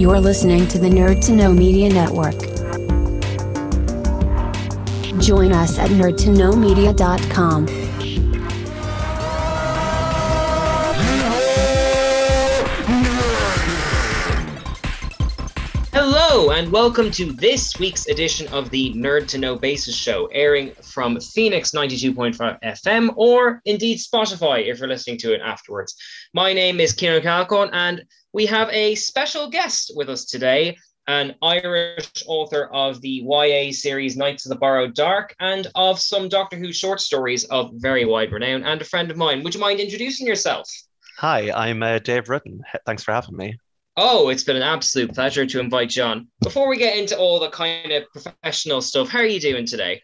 You're listening to the Nerd to Know Media Network. Join us at nerdtoknowmedia.com. Hello, and welcome to this week's edition of the Nerd to Know Basis Show, airing from Phoenix 92.5 FM or indeed Spotify if you're listening to it afterwards. My name is Kieran Calcon, and we have a special guest with us today, an Irish author of the YA series Knights of the Borrowed Dark and of some Doctor Who short stories of very wide renown, and a friend of mine. Would you mind introducing yourself? Hi, I'm uh, Dave Rudden. Thanks for having me. Oh, it's been an absolute pleasure to invite you on. Before we get into all the kind of professional stuff, how are you doing today?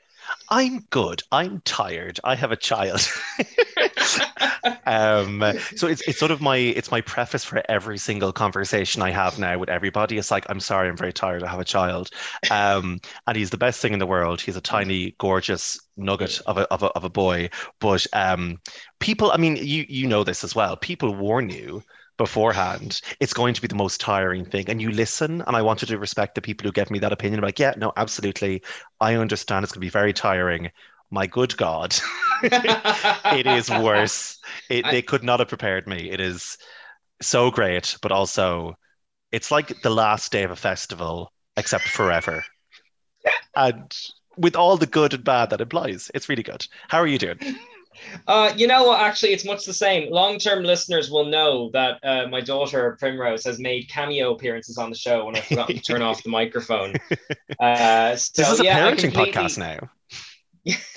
I'm good. I'm tired. I have a child. um, so it's it's sort of my it's my preface for every single conversation I have now with everybody. It's like I'm sorry, I'm very tired. I have a child, um, and he's the best thing in the world. He's a tiny, gorgeous nugget of a of a, of a boy. But um, people, I mean, you you know this as well. People warn you beforehand, it's going to be the most tiring thing. And you listen, and I wanted to respect the people who give me that opinion. like, yeah, no, absolutely. I understand it's going to be very tiring. My good God, it is worse. It, I, they could not have prepared me. It is so great, but also it's like the last day of a festival, except forever. and with all the good and bad that implies, it's really good. How are you doing? Uh, you know what? Actually, it's much the same. Long-term listeners will know that uh, my daughter Primrose has made cameo appearances on the show when I forgot to turn off the microphone. Uh, so, this is a yeah, parenting completely... podcast now.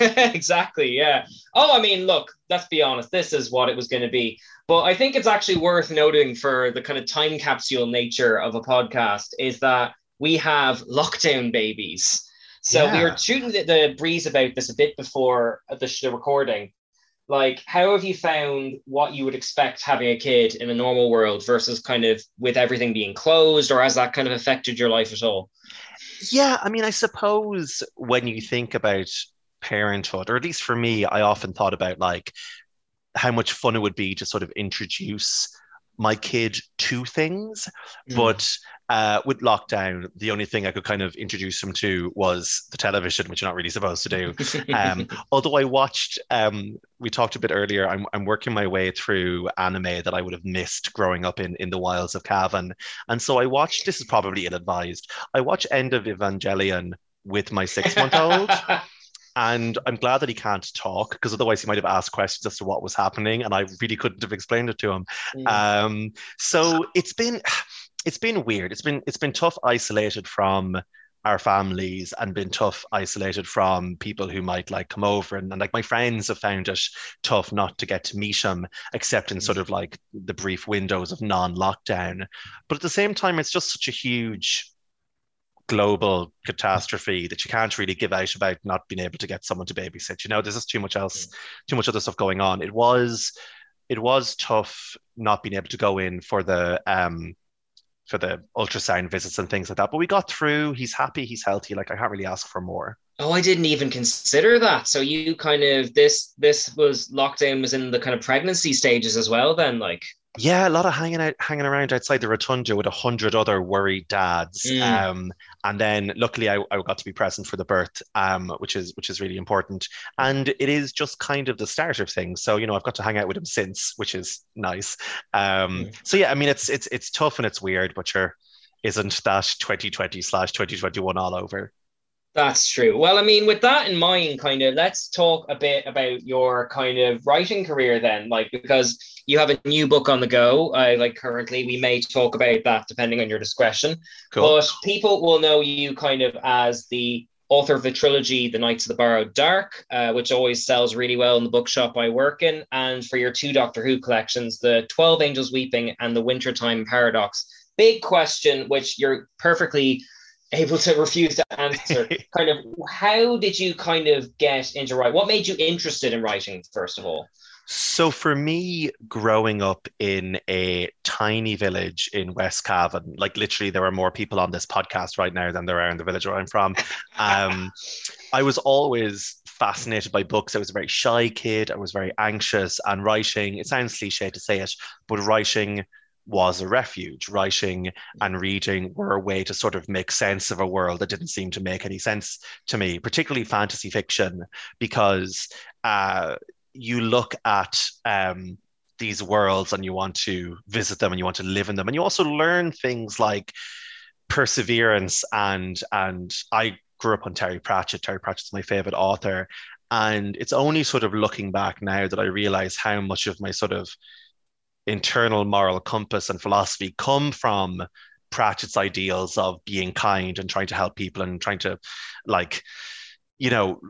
exactly. Yeah. Oh, I mean, look. Let's be honest. This is what it was going to be. But I think it's actually worth noting for the kind of time capsule nature of a podcast is that we have lockdown babies. So yeah. we were shooting the, the, breeze about this a bit before the, the recording, like how have you found what you would expect having a kid in a normal world versus kind of with everything being closed or has that kind of affected your life at all? Yeah i mean i suppose when you think about parenthood or at least for me i often thought about like how much fun it would be to sort of introduce my kid to things mm. but uh, with lockdown, the only thing I could kind of introduce him to was the television, which you're not really supposed to do. Um, although I watched, um, we talked a bit earlier, I'm, I'm working my way through anime that I would have missed growing up in, in the wilds of Cavan. And so I watched, this is probably ill advised, I watched End of Evangelion with my six month old. and I'm glad that he can't talk because otherwise he might have asked questions as to what was happening, and I really couldn't have explained it to him. Mm. Um, so it's been it's been weird. It's been it's been tough isolated from our families and been tough isolated from people who might like come over and, and like my friends have found it tough not to get to meet them except in sort of like the brief windows of non-lockdown but at the same time it's just such a huge global catastrophe that you can't really give out about not being able to get someone to babysit you know there's just too much else too much other stuff going on it was it was tough not being able to go in for the um for the ultrasound visits and things like that. But we got through. He's happy. He's healthy. Like I can't really ask for more. Oh, I didn't even consider that. So you kind of this this was lockdown was in the kind of pregnancy stages as well. Then like yeah, a lot of hanging out, hanging around outside the rotunda with a hundred other worried dads. Mm. Um, and then luckily I, I got to be present for the birth, um, which is which is really important. And it is just kind of the start of things. So you know I've got to hang out with him since, which is nice. Um, mm. So yeah, I mean it's it's it's tough and it's weird, but sure, isn't that 2020 slash 2021 all over? That's true. Well, I mean, with that in mind, kind of, let's talk a bit about your kind of writing career then, like, because you have a new book on the go. Uh, like, currently, we may talk about that depending on your discretion. Cool. But people will know you kind of as the author of the trilogy, The Knights of the Borrowed Dark, uh, which always sells really well in the bookshop I work in, and for your two Doctor Who collections, The 12 Angels Weeping and The Wintertime Paradox. Big question, which you're perfectly able to refuse to answer. kind of, how did you kind of get into writing? What made you interested in writing, first of all? So for me, growing up in a tiny village in West Cavan, like literally there are more people on this podcast right now than there are in the village where I'm from. Um, I was always fascinated by books. I was a very shy kid. I was very anxious and writing, it sounds cliche to say it, but writing was a refuge. Writing and reading were a way to sort of make sense of a world that didn't seem to make any sense to me, particularly fantasy fiction, because uh, you look at um, these worlds and you want to visit them and you want to live in them, and you also learn things like perseverance and and I grew up on Terry Pratchett. Terry Pratchett's my favorite author, and it's only sort of looking back now that I realize how much of my sort of internal moral compass and philosophy come from Pratchett's ideals of being kind and trying to help people and trying to like you know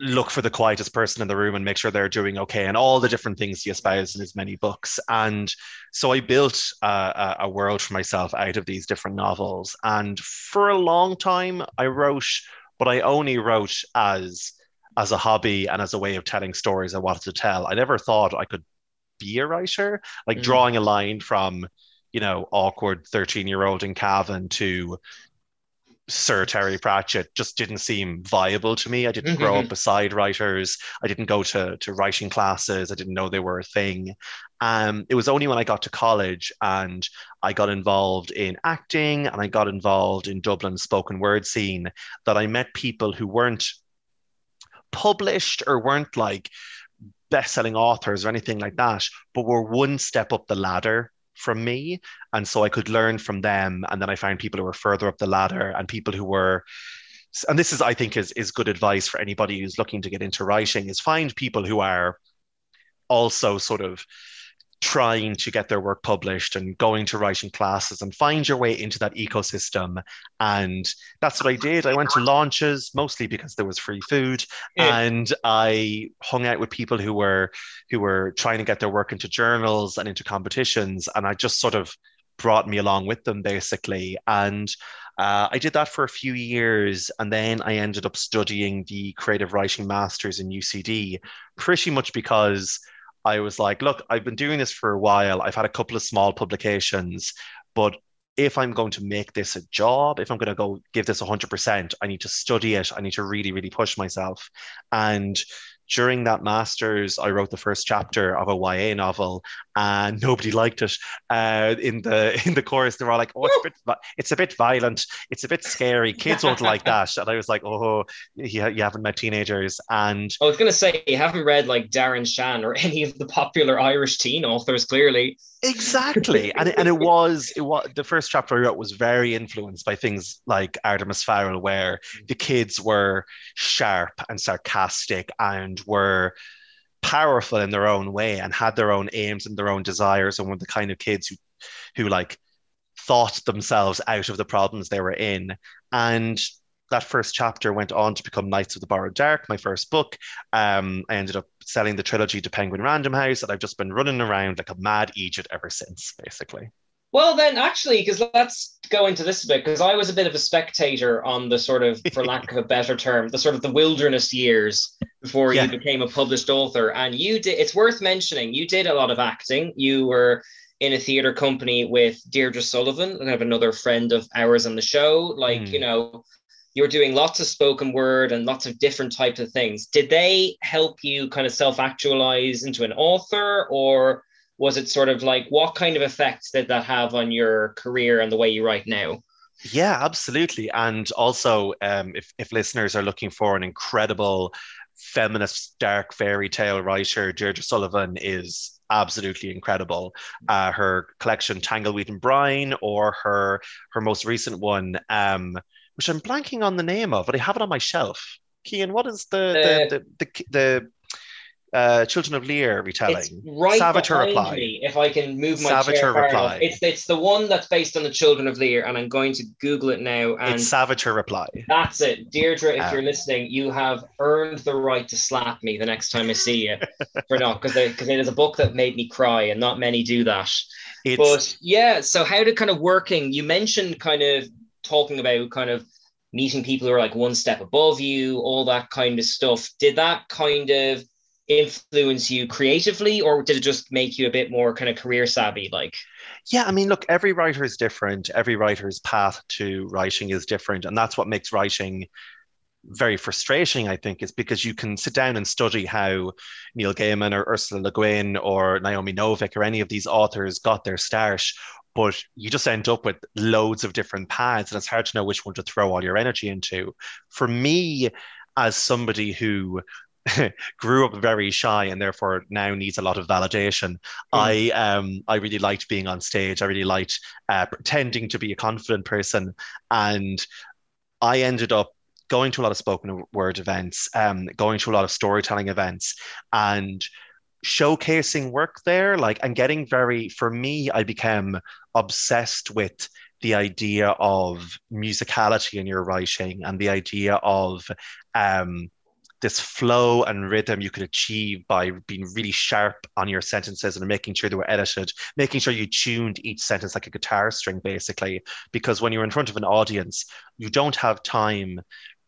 look for the quietest person in the room and make sure they're doing okay and all the different things he espoused in his many books. And so i built a, a, world for myself out of these different novels. And for a long time i wrote but i only wrote as as a hobby and as a way of telling stories i wanted to tell. I never thought i could be a writer like mm. drawing a line from you know awkward 13 year old in cavan to Sir Terry Pratchett just didn't seem viable to me. I didn't mm-hmm. grow up beside writers. I didn't go to, to writing classes. I didn't know they were a thing. Um, it was only when I got to college and I got involved in acting and I got involved in Dublin's spoken word scene that I met people who weren't published or weren't like best-selling authors or anything like that, but were one step up the ladder from me. And so I could learn from them. And then I found people who were further up the ladder and people who were and this is i think is, is good advice for anybody who's looking to get into writing is find people who are also sort of trying to get their work published and going to writing classes and find your way into that ecosystem. And that's what I did. I went to launches mostly because there was free food, yeah. and I hung out with people who were who were trying to get their work into journals and into competitions, and I just sort of brought me along with them basically. And uh, I did that for a few years, and then I ended up studying the creative writing masters in UCD, pretty much because I was like, look, I've been doing this for a while. I've had a couple of small publications, but if I'm going to make this a job, if I'm going to go give this 100%, I need to study it. I need to really, really push myself. And during that master's, I wrote the first chapter of a YA novel, and nobody liked it. Uh, in the in the chorus, they were all like, "Oh, it's a bit, it's a bit violent. It's a bit scary. Kids won't like that." And I was like, "Oh, you, you haven't met teenagers." And I was going to say, you haven't read like Darren Shan or any of the popular Irish teen authors, clearly. Exactly, and it, and it was it was the first chapter I wrote was very influenced by things like Artemis Fowl, where the kids were sharp and sarcastic and were powerful in their own way and had their own aims and their own desires and were the kind of kids who who like thought themselves out of the problems they were in and that first chapter went on to become Knights of the Borrowed Dark, my first book. Um, I ended up selling the trilogy to Penguin Random House, and I've just been running around like a mad Egypt ever since, basically. Well, then, actually, because let's go into this a bit, because I was a bit of a spectator on the sort of, for lack of a better term, the sort of the wilderness years before yeah. you became a published author. And you did, it's worth mentioning, you did a lot of acting. You were in a theater company with Deirdre Sullivan, and I have another friend of ours on the show. Like, mm. you know, you're doing lots of spoken word and lots of different types of things. Did they help you kind of self actualize into an author, or was it sort of like what kind of effects did that have on your career and the way you write now? Yeah, absolutely. And also, um, if, if listeners are looking for an incredible feminist dark fairy tale writer, Deirdre Sullivan is absolutely incredible. Uh, her collection Tangleweed and Brine, or her her most recent one, um, which I'm blanking on the name of, but I have it on my shelf. Kian, what is the uh, the, the, the, the uh, Children of Lir retelling. It's right Savage Her Reply. Me, if I can move my Savitor chair reply. It's it's the one that's based on the Children of Lir, and I'm going to Google it now. And it's reply. That's it, Deirdre. If um, you're listening, you have earned the right to slap me the next time I see you for not because because it is a book that made me cry, and not many do that. It's, but yeah, so how did kind of working? You mentioned kind of talking about kind of meeting people who are like one step above you, all that kind of stuff. Did that kind of influence you creatively or did it just make you a bit more kind of career savvy like yeah i mean look every writer is different every writer's path to writing is different and that's what makes writing very frustrating i think is because you can sit down and study how neil gaiman or ursula le guin or naomi novik or any of these authors got their start but you just end up with loads of different paths and it's hard to know which one to throw all your energy into. For me, as somebody who grew up very shy and therefore now needs a lot of validation. Mm. I um I really liked being on stage. I really liked uh, pretending to be a confident person, and I ended up going to a lot of spoken word events, um, going to a lot of storytelling events, and showcasing work there. Like and getting very for me, I became obsessed with the idea of musicality in your writing and the idea of um, this flow and rhythm you could achieve by being really sharp on your sentences and making sure they were edited, making sure you tuned each sentence like a guitar string, basically. Because when you're in front of an audience, you don't have time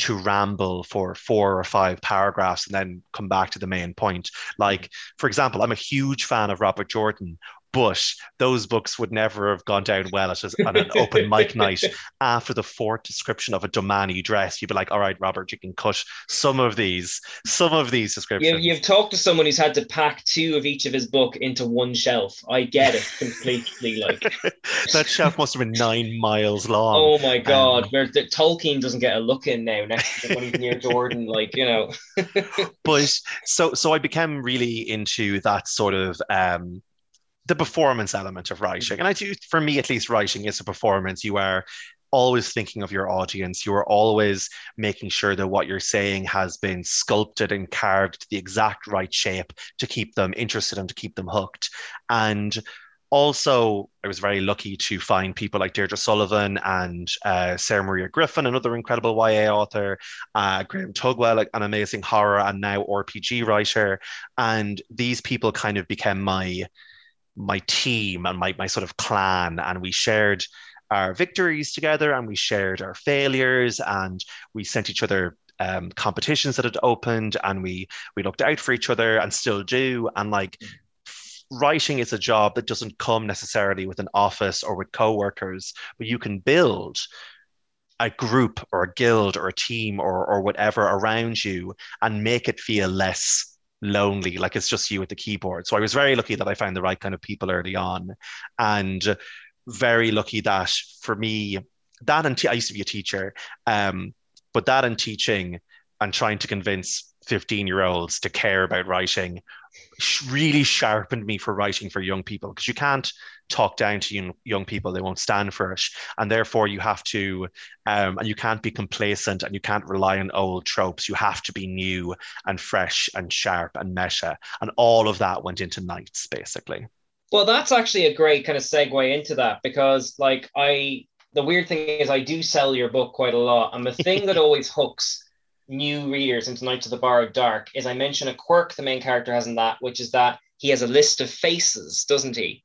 to ramble for four or five paragraphs and then come back to the main point. Like, for example, I'm a huge fan of Robert Jordan, but those books would never have gone down well at, a, an open mic night after the fourth description of a Domani dress. You'd be like, all right, Robert, you can cut some of these, some of these descriptions. You, have talked to someone who's had to pack two of each of his book into one shelf. I get it completely. like that shelf must have been nine miles long. Oh my god, um, where the, Tolkien doesn't get a look in now next to when he's near Jordan, like you know. but so so I became really into that sort of um the performance element of writing. And I do, for me at least, writing is a performance. You are always thinking of your audience. You are always making sure that what you're saying has been sculpted and carved to the exact right shape to keep them interested and to keep them hooked. And also, I was very lucky to find people like Deirdre Sullivan and uh, Sarah Maria Griffin, another incredible YA author, uh, Graham Tugwell, like an amazing horror and now RPG writer. And these people kind of became my my team and my, my sort of clan and we shared our victories together and we shared our failures and we sent each other um, competitions that had opened and we we looked out for each other and still do and like writing is a job that doesn't come necessarily with an office or with co-workers but you can build a group or a guild or a team or or whatever around you and make it feel less lonely, like it's just you at the keyboard. So I was very lucky that I found the right kind of people early on, and very lucky that for me, that and t- I used to be a teacher, um, but that and teaching and trying to convince 15 year olds to care about writing really sharpened me for writing for young people because you can't talk down to young, young people they won't stand for it. And therefore you have to um, and you can't be complacent and you can't rely on old tropes. You have to be new and fresh and sharp and meta. And all of that went into Knights basically. Well that's actually a great kind of segue into that because like i the weird thing is i do sell your book quite a lot. And the thing that always hooks new readers into Knights of the Borrowed Dark is I mention a quirk the main character has in that, which is that he has a list of faces, doesn't he?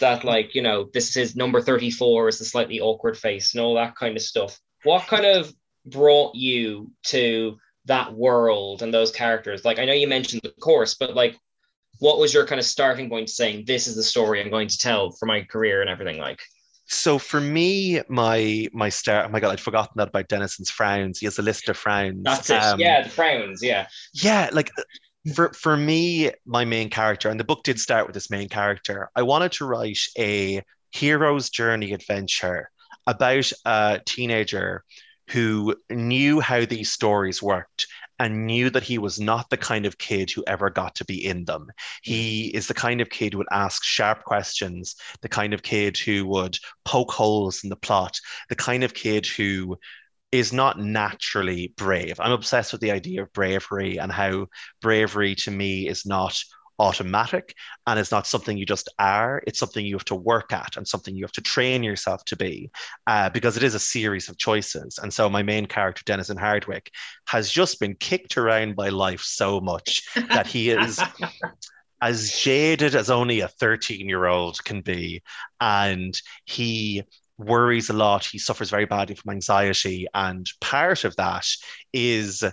That like, you know, this is his number 34 is the slightly awkward face and all that kind of stuff. What kind of brought you to that world and those characters? Like I know you mentioned the course, but like what was your kind of starting point saying this is the story I'm going to tell for my career and everything like? So for me, my my start. Oh my god, I'd forgotten that about Denizen's frowns. He has a list of frowns. That's it. Um, yeah, the frowns. Yeah. Yeah, like for for me, my main character, and the book did start with this main character. I wanted to write a hero's journey adventure about a teenager who knew how these stories worked and knew that he was not the kind of kid who ever got to be in them. He is the kind of kid who would ask sharp questions, the kind of kid who would poke holes in the plot, the kind of kid who is not naturally brave. I'm obsessed with the idea of bravery and how bravery to me is not automatic and it's not something you just are. It's something you have to work at and something you have to train yourself to be uh, because it is a series of choices. And so my main character denizen hardwick has just been kicked around by life so much that he is as jaded as only a 13 year old can be. And he worries a lot he suffers very badly from anxiety and part of that is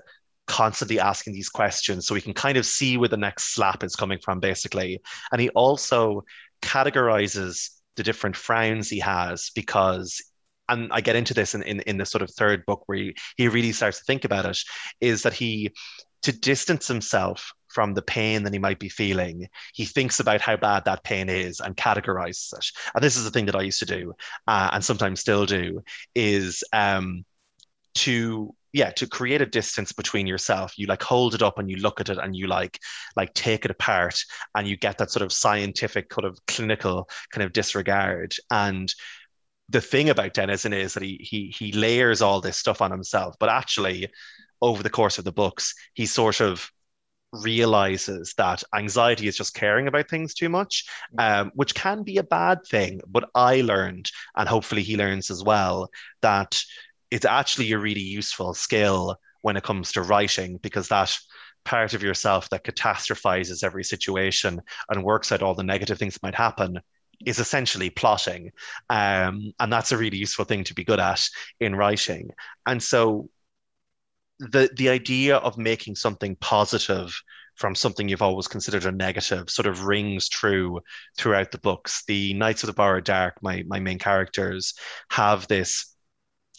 constantly asking these questions so we can kind of see where the next slap is coming from, basically. And he also categorizes the different frowns he has because and I get into this in, in, in the sort of third book where he, he really starts to think about it, is that he to distance himself from the pain that he might be feeling, he thinks about how bad that pain is and categorizes it. And this is the thing that I used to do, uh, and sometimes still do, is um, to yeah to create a distance between yourself. You like hold it up and you look at it and you like like take it apart and you get that sort of scientific kind of clinical kind of disregard. And the thing about Denizen is that he he he layers all this stuff on himself but actually over the course of the books he sort of realizes that anxiety is just caring about things too much, um, which can be a bad thing. But I learned, and hopefully he learns as well, that it's actually a really useful skill when it comes to writing because that part of yourself that catastrophizes every situation and works out all the negative things that might happen is essentially plotting. Um, and that's a really useful thing to be good at in writing. And so the the idea of making something positive from something you've always considered a negative sort of rings true throughout the books. The Knights of the Borrowed Dark, my my main characters, have this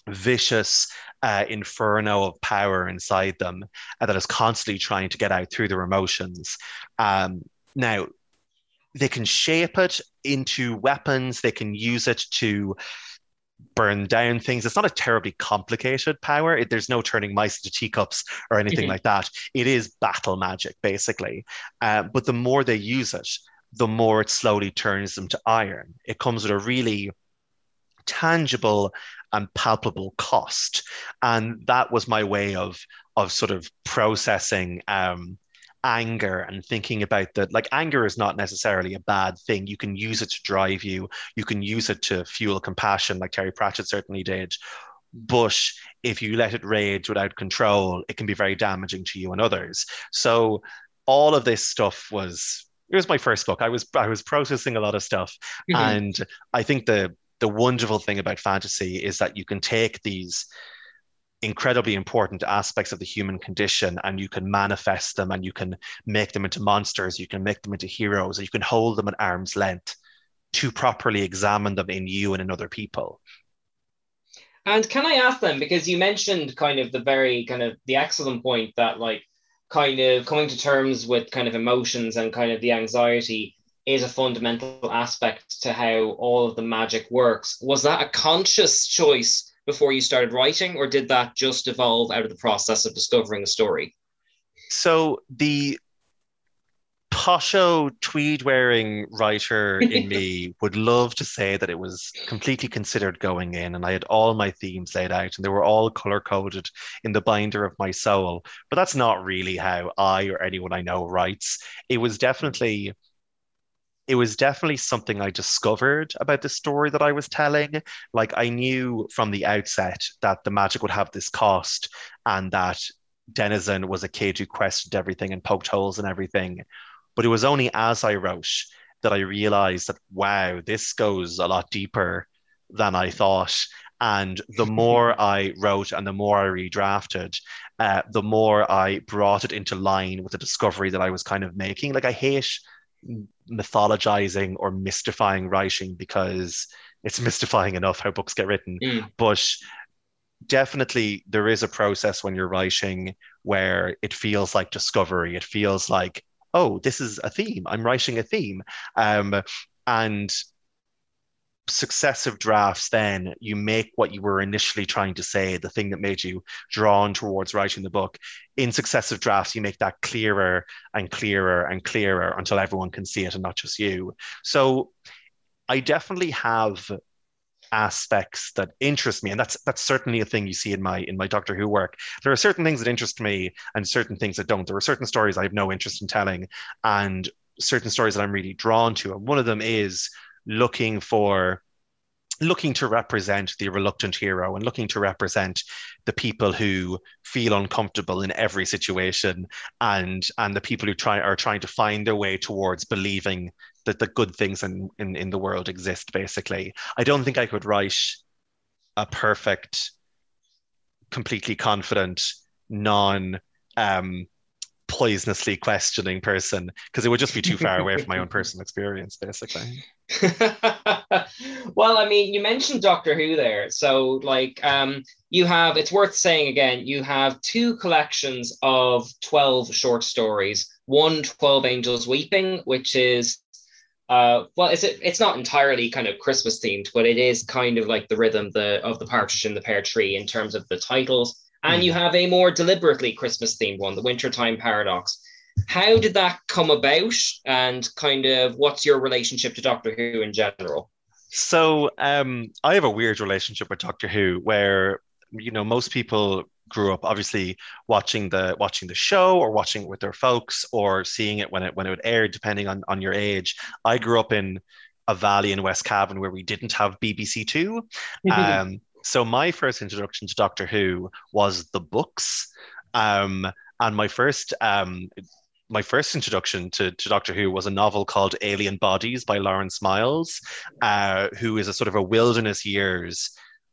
vicious uh, inferno of power inside them uh, that is constantly trying to get out through their emotions. Um, now, they can shape it into weapons, they can use it to burn down things. It's not a terribly complicated power. It, there's no turning mice into teacups or anything mm-hmm. like that. It is battle magic, basically. Uh, but the more they use it, the more it slowly turns them to iron. It comes with a really tangible and palpable cost. And that was my way of of sort of processing um, anger and thinking about that like anger is not necessarily a bad thing. You can use it to drive you. You can use it to fuel compassion like terry pratchett certainly did. But if you let it rage without control it can be very damaging to you and others. So all of this stuff was it was my first book. I was i was processing a lot of stuff. Mm-hmm. and i think the the wonderful thing about fantasy is that you can take these incredibly important aspects of the human condition and you can manifest them and you can make them into monsters you can make them into heroes you can hold them at arm's length to properly examine them in you and in other people and can i ask them because you mentioned kind of the very kind of the excellent point that like kind of coming to terms with kind of emotions and kind of the anxiety is a fundamental aspect to how all of the magic works. Was that a conscious choice before you started writing, or did that just evolve out of the process of discovering the story? So the posho tweed wearing writer in me would love to say that it was completely considered going in and I had all my themes laid out and they were all color coded in the binder of my soul. But that's not really how I or anyone I know writes. It was definitely it was definitely something I discovered about the story that I was telling. Like I knew from the outset that the magic would have this cost and that Denizen was a kid who questioned everything and poked holes in everything. But it was only as I wrote that I realized that, wow, this goes a lot deeper than I thought. And the more I wrote and the more I redrafted, uh, the more I brought it into line with the discovery that I was kind of making. Like I hate mythologizing or mystifying writing because it's mystifying enough how books get written. Mm. But definitely there is a process when you're writing where it feels like discovery. It feels like, oh, this is a theme. I'm writing a theme. Um, and successive drafts, then you make what you were initially trying to say, the thing that made you drawn towards writing the book. In successive drafts, you make that clearer and clearer and clearer until everyone can see it and not just you. So I definitely have aspects that interest me and that's that's certainly a thing you see in my in my doctor who work there are certain things that interest me and certain things that don't there are certain stories i have no interest in telling and certain stories that i'm really drawn to and one of them is looking for looking to represent the reluctant hero and looking to represent the people who feel uncomfortable in every situation and and the people who try are trying to find their way towards believing that the good things in, in, in the world exist basically. I don't think i could write a perfect completely confident non um, poisonously questioning person because it would just be too far away from my own personal experience, basically. well, I mean, you mentioned Doctor Who there. So, like, um, you have, it's worth saying again, you have two collections of 12 short stories. One, 12 Angels Weeping, which is uh, well, is it? It's not entirely kind of Christmas themed, but it is kind of like the rhythm the of the Partridge in the Pear Tree in terms of the titles. And you have a more deliberately Christmas themed one, the Wintertime Paradox. How did that come about, and kind of what's your relationship to Doctor Who in general? So, um, I have a weird relationship with Doctor Who, where you know most people grew up obviously watching the watching the show or watching it with their folks or seeing it when it when it aired depending on on your age. I grew up in a valley in west cavan where we didn't have bbc 2 um, so my first introduction to doctor who was the books um, and my first um, my first introduction to, to Doctor Who was a novel called Alien Bodies by Lawrence Miles, uh, who is a sort of a wilderness years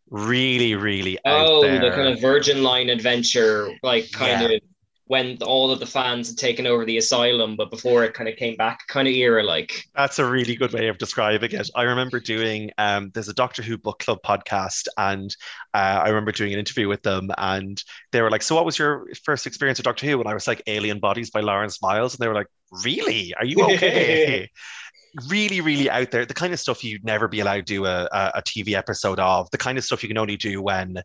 really, really oh, the kind of Virgin Line adventure, like kind yeah. of when all of the fans had taken over the asylum, but before it kind of came back, kind of era like. That's a really good way of describing it. I remember doing um, there's a Doctor Who book club podcast, and uh, I remember doing an interview with them, and they were like, "So, what was your first experience with Doctor Who?" And I was like, "Alien Bodies" by Lawrence Miles, and they were like, "Really? Are you okay?" really, really out there. The kind of stuff you'd never be allowed to do a, a, a TV episode of. The kind of stuff you can only do when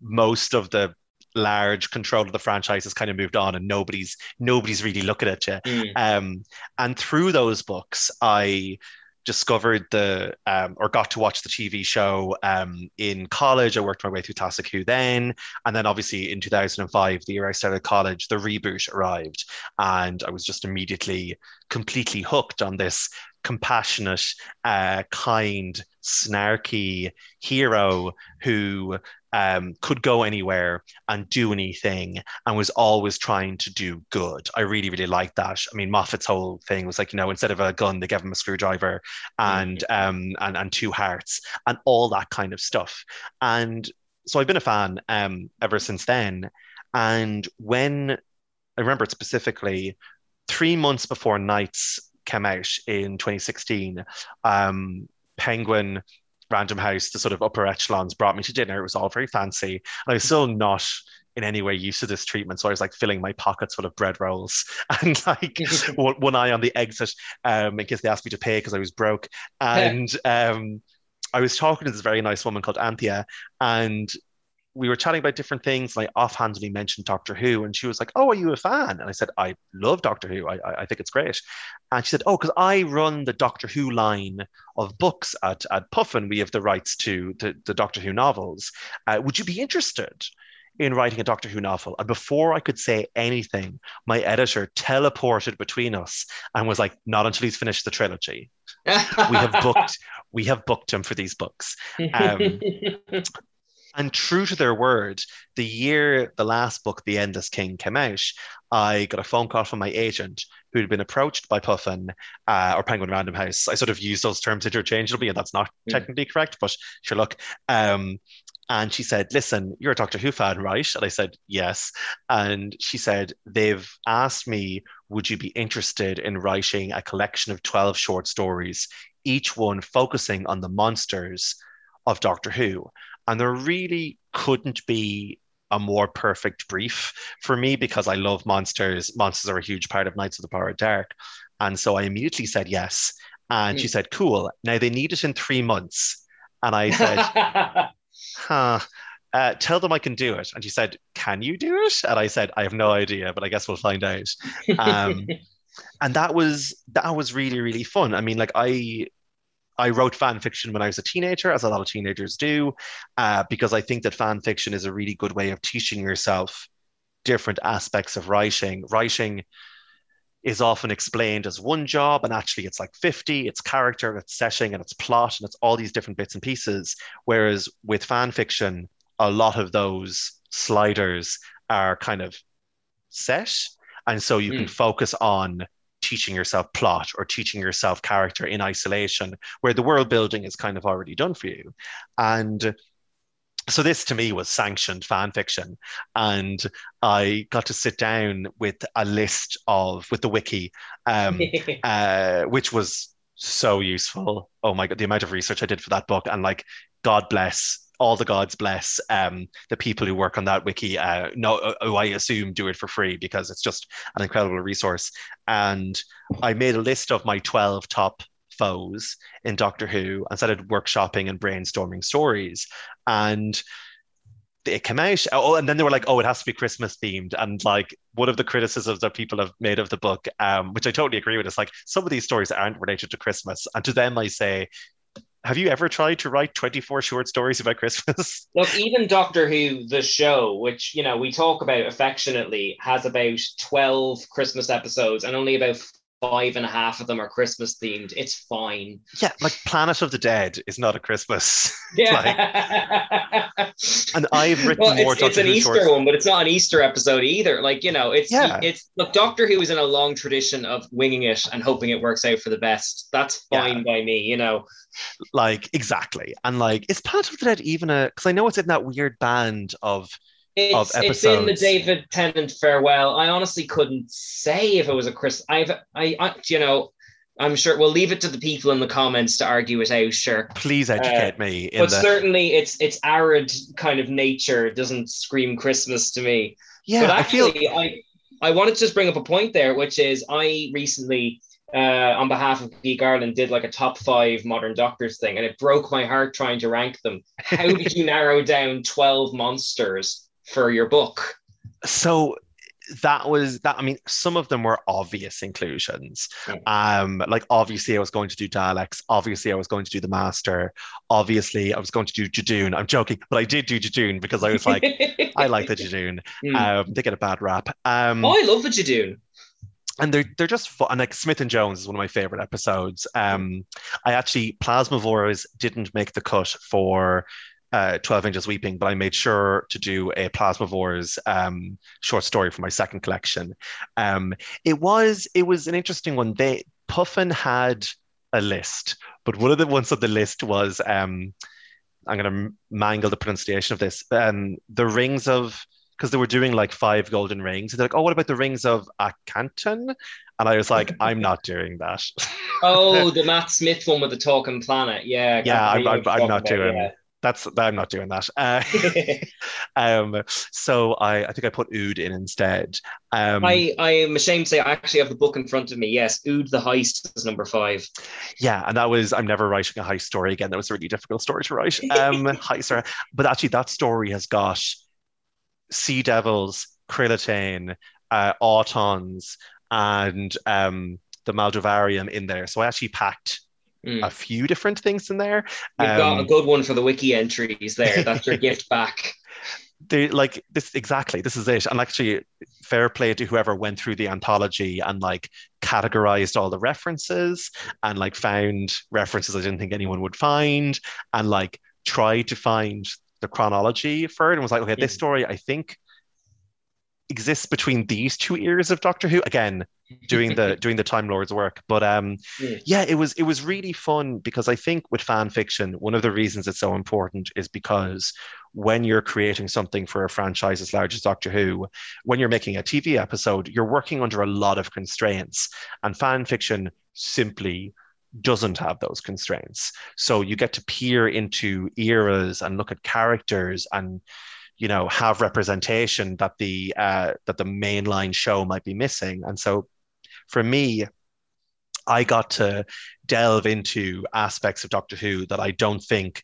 most of the large control of the franchise has kind of moved on and nobody's nobody's really looking at you. Mm. Um, and through those books, I discovered the um, or got to watch the TV show um, in college. I worked my way through classic Who then, and then obviously in 2005, the year I started college, the reboot arrived, and I was just immediately completely hooked on this compassionate, uh, kind, snarky hero who um, could go anywhere and do anything and was always trying to do good. I really, really liked that. I mean, Moffat's whole thing was like, you know, instead of a gun, they gave him a screwdriver and mm-hmm. um, and and two hearts and all that kind of stuff. And so I've been a fan um, ever since then. And when I remember it specifically, three months before Knights came out in 2016, um, Penguin Random House, the sort of upper echelons, brought me to dinner. It was all very fancy. And I was still not in any way used to this treatment. So I was like filling my pockets full of bread rolls and like one, one, eye on the exit um, in case they asked me to pay because I was broke. And um, I was talking to this very nice woman called Anthea, and we were chatting about different things. And I offhandedly mentioned Doctor Who, and she was like, "Oh, are you a fan?" And I said, "I love Doctor Who. I, I think it's great." And she said, "Oh, because I run the Doctor Who line of books at at Puffin. We have the rights to the, the Doctor Who novels. Uh, would you be interested?" in writing a Doctor Who novel. And before I could say anything, my editor teleported between us and was like, not until he's finished the trilogy. we have booked we have booked him for these books. Um, And true to their word, the year the last book, The Endless King, came out, I got a phone call from my agent who had been approached by Puffin uh, or Penguin Random House. I sort of use those terms interchangeably, and that's not mm. technically correct, but sure, look. Um, and she said, Listen, you're a Doctor Who fan, right? And I said, Yes. And she said, They've asked me, Would you be interested in writing a collection of 12 short stories, each one focusing on the monsters of Doctor Who? And there really couldn't be a more perfect brief for me because I love monsters. Monsters are a huge part of Knights of the Borrowed Dark. And so I immediately said yes. And mm. she hmm. said, cool. Now they need it in three months. And I said, huh. Uh, tell them I can do it. And she said, Can you do it? And I said, I have no idea, but I guess we'll find out. Um, and that was that was really really fun. I mean, like I I wrote fan fiction when I was a teenager, as a lot of teenagers do, uh, because I think that fan fiction is a really good way of teaching yourself different aspects of writing. Writing is often explained as one job, and actually it's like 50, it's character, it's setting, and it's plot, and it's all these different bits and pieces. Whereas with fan fiction, a lot of those sliders are kind of set. And so you mm. can hmm. focus on teaching yourself plot or teaching yourself character in isolation, where the world building is kind of already done for you. And so this to me was sanctioned fan fiction. And i got to sit down with a list of with the wiki um, uh, which was so useful. Oh my god the amount of research i did for that book. And like god bless all the gods bless um, the people who work on that wiki uh, no uh, who i assume do it for free because it's just an incredible resource and i made a list of my 12 top foes in Doctor Who and started workshopping and brainstorming stories. And it came out. Oh, and then they were like, "Oh, it has to be Christmas themed." And like one of the criticisms that people have made of the book, um, which I totally agree with, is like some of these stories aren't related to Christmas. And to them, I say, have you ever tried to write 24 short stories about Christmas? Look, even Doctor Who, the show, which you know we talk about affectionately, has about 12 Christmas episodes and only about five and a half of them are Christmas themed. It's fine. Yeah, like Planet of the Dead is not a Christmas. Yeah. like, and I've written well, more. it's, it's an Easter shorts. one, but it's not an Easter episode either. Like you know, it's yeah. it's look. Doctor Who is in a long tradition of winging it and hoping it works out for the best. That's fine yeah. by me. You know. Like exactly, and like is Planet of the Dead even a? Because I know it's in that weird band of it's, it's in the David Tennant farewell. I honestly couldn't say if it was a Chris. I've I, I you know I'm sure we'll leave it to the people in the comments to argue it out. Sure, please educate uh, me. but the... certainly, it's it's arid kind of nature doesn't scream Christmas to me. Yeah, but actually, I, feel... I I wanted to just bring up a point there, which is I recently. Uh, on behalf of Geek Ireland, did like a top five modern doctors thing, and it broke my heart trying to rank them. How did you narrow down 12 monsters for your book? So that was that. I mean, some of them were obvious inclusions. Um, like obviously I was going to do Daleks. Obviously I was going to do the Master. Obviously I was going to do Judoon. I'm joking, but I did do Judoon because I was like, I like the Judoon. Mm. Um, they get a bad rap. Um, oh, I love the Judoon and they're they're just fun. And like Smith and Jones is one of my favorite episodes. Um, I actually Plasmavores didn't make the cut for uh, 12 Angels Weeping, but I made sure to do a Plasmavores um, short story for my second collection. Um, it was it was an interesting one. They Puffin had a list, but one of the ones on the list was um, I'm going to mangle the pronunciation of this. Um, the rings of because they were doing like five golden rings. And they're like, oh, what about the rings of Akhaten? And I was like, I'm not doing that. oh, the Matt Smith one with the talking planet. Yeah. Yeah, I'm, I'm, I'm, not about, doing. Yeah that's I'm not doing that. Uh, um, so I, I think I put Ood in instead. Um, I I am ashamed to say I actually have the book in front of me. Yes, Ood the Heist is number five. Yeah, and that was I'm never writing a heist story again. That was a really difficult story to write. Um, heist, but actually that story has got sea devils, Krillitane, uh, Autons, and um, the Maldovarium in there. So I actually packed mm. a few different things in there. You've um, got a good one for the wiki entries there. That's your gift back. They like this exactly. This is it. And actually, fair play to whoever went through the anthology and like categorized all the references and like found references I didn't think anyone would find and like tried to find the chronology for it and was like, okay, this mm. story I think exists between these two eras of Doctor Who. Again, doing the doing the Time Lord's work. But um, yeah. yeah, it was it was really fun because I think with fan fiction, one of the reasons it's so important is because when you're creating something for a franchise as large as Doctor Who, when you're making a TV episode, you're working under a lot of constraints, and fan fiction simply doesn't have those constraints. So you get to peer into eras and look at characters and you know have representation that the uh, that the mainline show might be missing and so for me i got to delve into aspects of doctor who that i don't think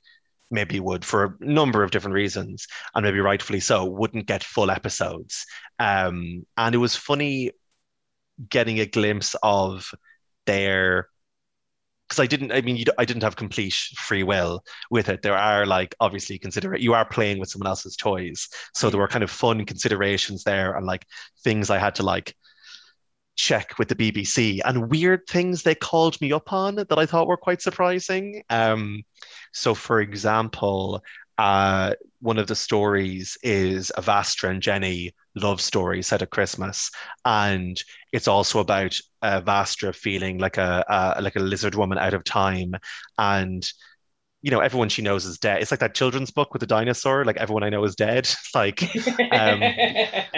maybe would for a number of different reasons and maybe rightfully so wouldn't get full episodes um, and it was funny getting a glimpse of their because I didn't. I mean, you, I didn't have complete free will with it. There are like obviously consider it, you are playing with someone else's toys, so there were kind of fun considerations there and like things I had to like check with the BBC and weird things they called me up on that I thought were quite surprising. Um, so, for example, uh, one of the stories is a Vastra and Jenny love story set at Christmas, and it's also about uh, Vastra feeling like a, a like a lizard woman out of time, and you know, everyone she knows is dead. It's like that children's book with the dinosaur, like everyone I know is dead. like, um,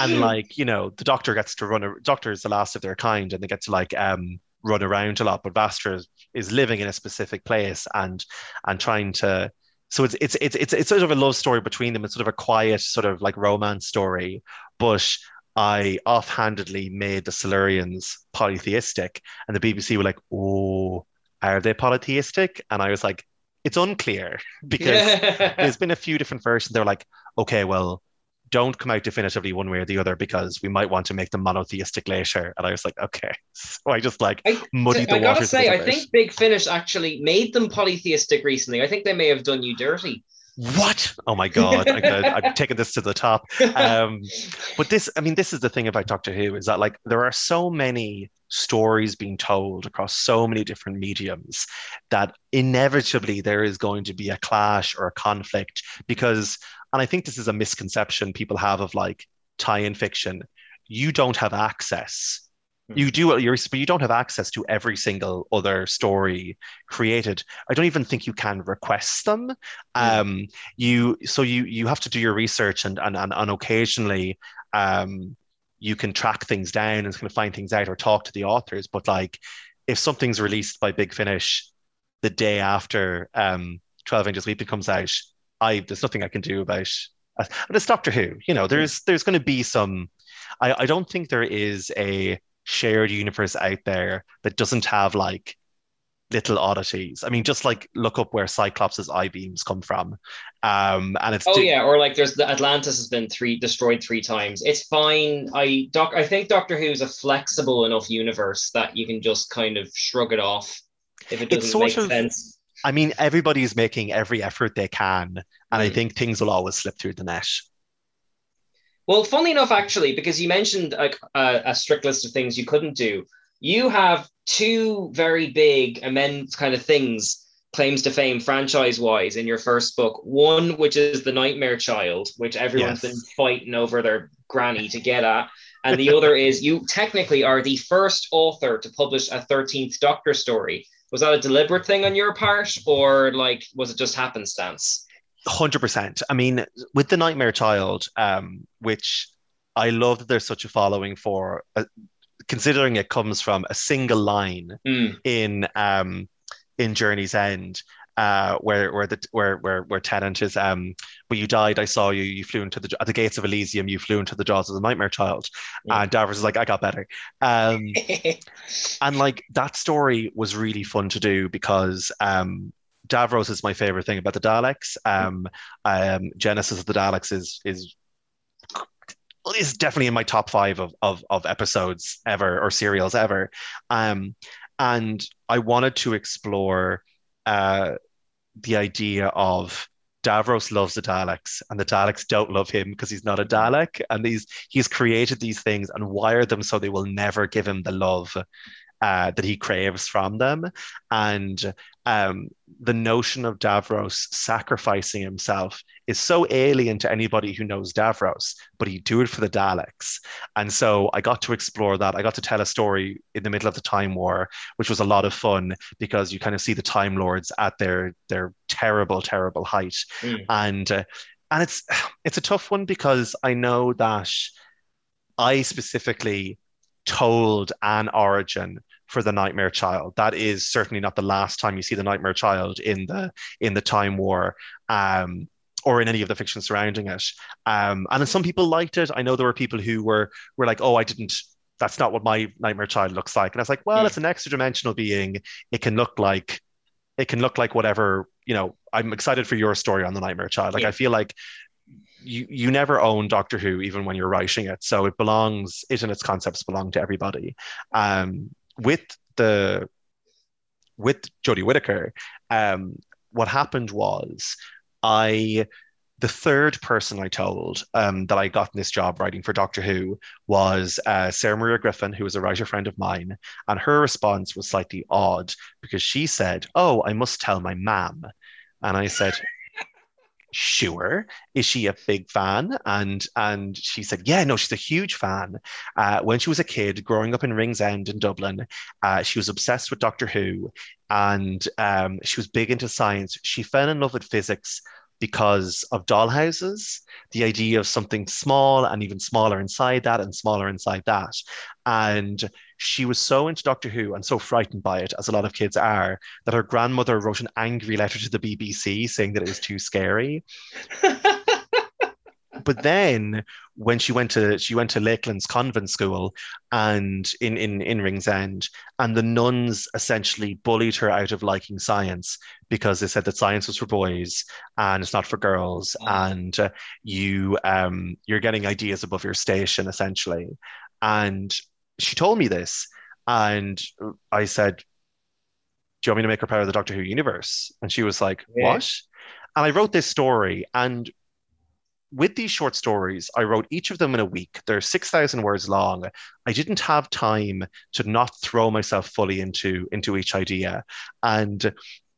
and like, you know, the doctor gets to run a doctor is the last of their kind and they get to like um run around a lot, but Vastra is, is living in a specific place and and trying to so it's it's it's it's it's sort of a love story between them. It's sort of a quiet, sort of like romance story, but I offhandedly made the Silurians polytheistic, and the BBC were like, "Oh, are they polytheistic?" And I was like, "It's unclear because there's been a few different versions." They're like, "Okay, well, don't come out definitively one way or the other because we might want to make them monotheistic later." And I was like, "Okay," so I just like I, muddied the I gotta say, I think Big Finish actually made them polytheistic recently. I think they may have done you dirty. What? Oh my God. I'm taking this to the top. Um, but this, I mean, this is the thing about Doctor Who is that like there are so many stories being told across so many different mediums that inevitably there is going to be a clash or a conflict because, and I think this is a misconception people have of like tie-in fiction. You don't have access. You do you're but you don't have access to every single other story created. I don't even think you can request them. Um, you so you you have to do your research and and and, and occasionally um you can track things down and kind of find things out or talk to the authors. But like if something's released by Big Finish the day after um 12 Angels Weeping comes out, I there's nothing I can do about and it's Doctor Who, you know, there's there's going to be some. I, I don't think there is a shared universe out there that doesn't have like little oddities. I mean, just like look up where Cyclops' eye beams come from, um, and it's Oh di- yeah, or like there's the Atlantis has been three destroyed three times. It's fine. I doc I think Doctor Who's a flexible enough universe that you can just kind of shrug it off if it doesn't make of- sense. I mean, everybody's making every effort they can, and I Mm. think things will always slip through the net. Well, funnily enough, actually, because you mentioned like a, a strict list of things you couldn't do, you have two very big immense kind of things claims to fame franchise wise in your first book. One, which is the Nightmare Child, which everyone's Yes. been fighting over their granny to get at. And the other is you technically are the first author to publish a 13th Doctor story. Was that a deliberate thing on your part, or like was it just happenstance? Hundred percent. I mean, with the Nightmare Child, um, which I love that there's such a following for, uh, considering it comes from a single line Mm. in um, in Journey's End, uh, where where the where where where Tennant is um, when you died, I saw you. You flew into the at the gates of Elysium. You flew into the jaws of the Nightmare Child, Yeah. and Davros is like, I got better. Um, and like that story was really fun to do because um Davros is my favorite thing about the Daleks. Um, um, Genesis of the Daleks is is is definitely in my top five of of, of episodes ever or serials ever. Um, and I wanted to explore uh, the idea of Davros loves the Daleks and the Daleks don't love him because he's not a Dalek. And he's he's created these things and wired them so they will never give him the love uh, that he craves from them. And um, the notion of Davros sacrificing himself is so alien to anybody who knows Davros, but he'd do it for the Daleks. And so I got to explore that. I got to tell a story in the middle of the Time War, which was a lot of fun because you kind of see the Time Lords at their their terrible, terrible height. Mm. And uh, and it's it's a tough one because I know that I specifically told an origin for the Nightmare Child. That is certainly not the last time you see the Nightmare Child in the in the Time War. Um, or in any of the fiction surrounding it. Um, and then some people liked it. I know there were people who were were like, "Oh, I didn't. That's not what my nightmare child looks like." And I was like, "Well, Hmm. it's an extra dimensional being. It can look like, it can look like whatever. You know, I'm excited for your story on the nightmare child. Like, Yeah. I feel like." You, you never own Doctor Who even when you're writing it, so it belongs. It and its concepts belong to everybody. Um, with the with Jodie Whittaker, um, what happened was I the third person I told um, that I got this job writing for Doctor Who was uh, Sarah Maria Griffin, who was a writer friend of mine, and her response was slightly odd because she said, "Oh, I must tell my mam," and I said, sure is she a big fan? And and she said yeah no she's a huge fan. Uh, when she was a kid growing up in ringsend in dublin uh, she was obsessed with doctor who and um, she was big into science. She fell in love with physics because of dollhouses, the idea of something small and even smaller inside that and smaller inside that. And she was so into Doctor Who and so frightened by it, as a lot of kids are, that her grandmother wrote an angry letter to the BBC saying that it was too scary. but then when she went to she went to Lakelands convent school and in in in Ringsend and the nuns essentially bullied her out of liking science because they said that science was for boys and it's not for girls oh. and uh, you um you're getting ideas above your station essentially and she told me this and I said do you want me to make her part of the Doctor Who universe and she was like yeah. what and I wrote this story and with these short stories, I wrote each of them in a week. They're 6,000 words long. I didn't have time to not throw myself fully into, into each idea. And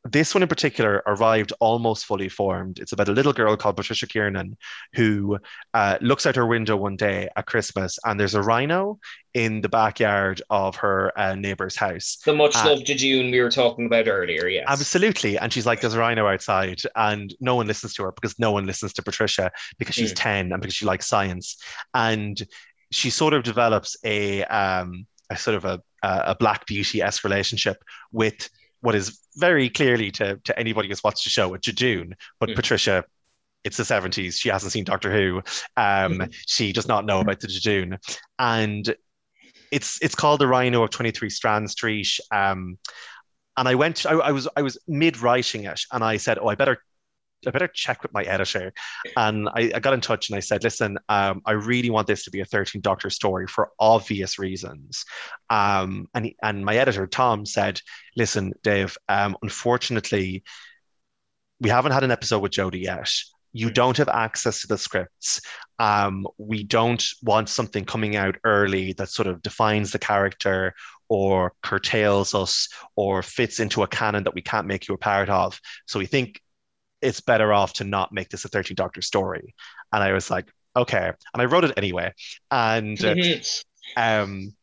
this one in particular arrived almost fully formed. It's about a little girl called Patricia Kiernan who uh, looks out her window one day at Christmas and there's a rhino in the backyard of her uh, neighbor's house. The much loved June we were talking about earlier, yes. Absolutely. And she's like, there's a rhino outside and no one listens to her because no one listens to Patricia because she's mm. 10 and because she likes science. And she sort of develops a, um, a sort of a, a black beauty esque relationship with what is very clearly to, to anybody who's watched the show a Judoon, but mm. Patricia, it's the 70s. She hasn't seen Doctor Who. Um, mm. She does not know about the Judoon. And it's it's called the Rhino of 23 Strand Street. Um, and I went, I, I was I was mid writing it, and I said, oh, I better I better check with my editor. And I, I got in touch and I said, listen, um, I really want this to be a 13 Doctor story for obvious reasons. Um, and, he, and my editor, Tom, said, listen, Dave, um, unfortunately, we haven't had an episode with Jodie yet. You don't have access to the scripts. Um, we don't want something coming out early that sort of defines the character or curtails us or fits into a canon that we can't make you a part of. So we think it's better off to not make this a 13 Doctor story. And I was like, okay. And I wrote it anyway. And uh, um,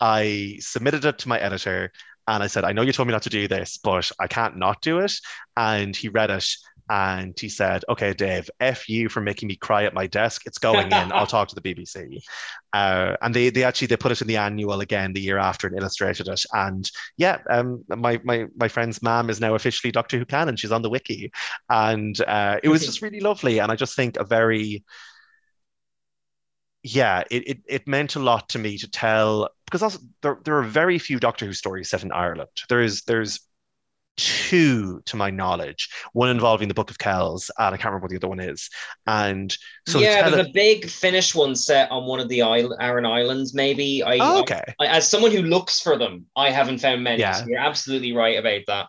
I submitted it to my editor and I said, I know you told me not to do this, but I can't not do it. And he read it and he said, "Okay, Dave, f you for making me cry at my desk. It's going in. I'll talk to the BBC." Uh, and they they actually they put it in the annual again the year after and illustrated it. And yeah, um, my my my friend's mom is now officially Doctor Who canon. She's on the wiki, and uh, it was just really lovely. And I just think a very yeah, it, it, it meant a lot to me to tell because also there, there are very few Doctor Who stories set in Ireland. There is there's two to my knowledge one involving the book of kells and i can't remember what the other one is. And so yeah there's a Big Finish one set on one of the island, aran islands maybe. I oh, okay. I, as someone who looks for them i haven't found many. Yeah. So you're absolutely right about that.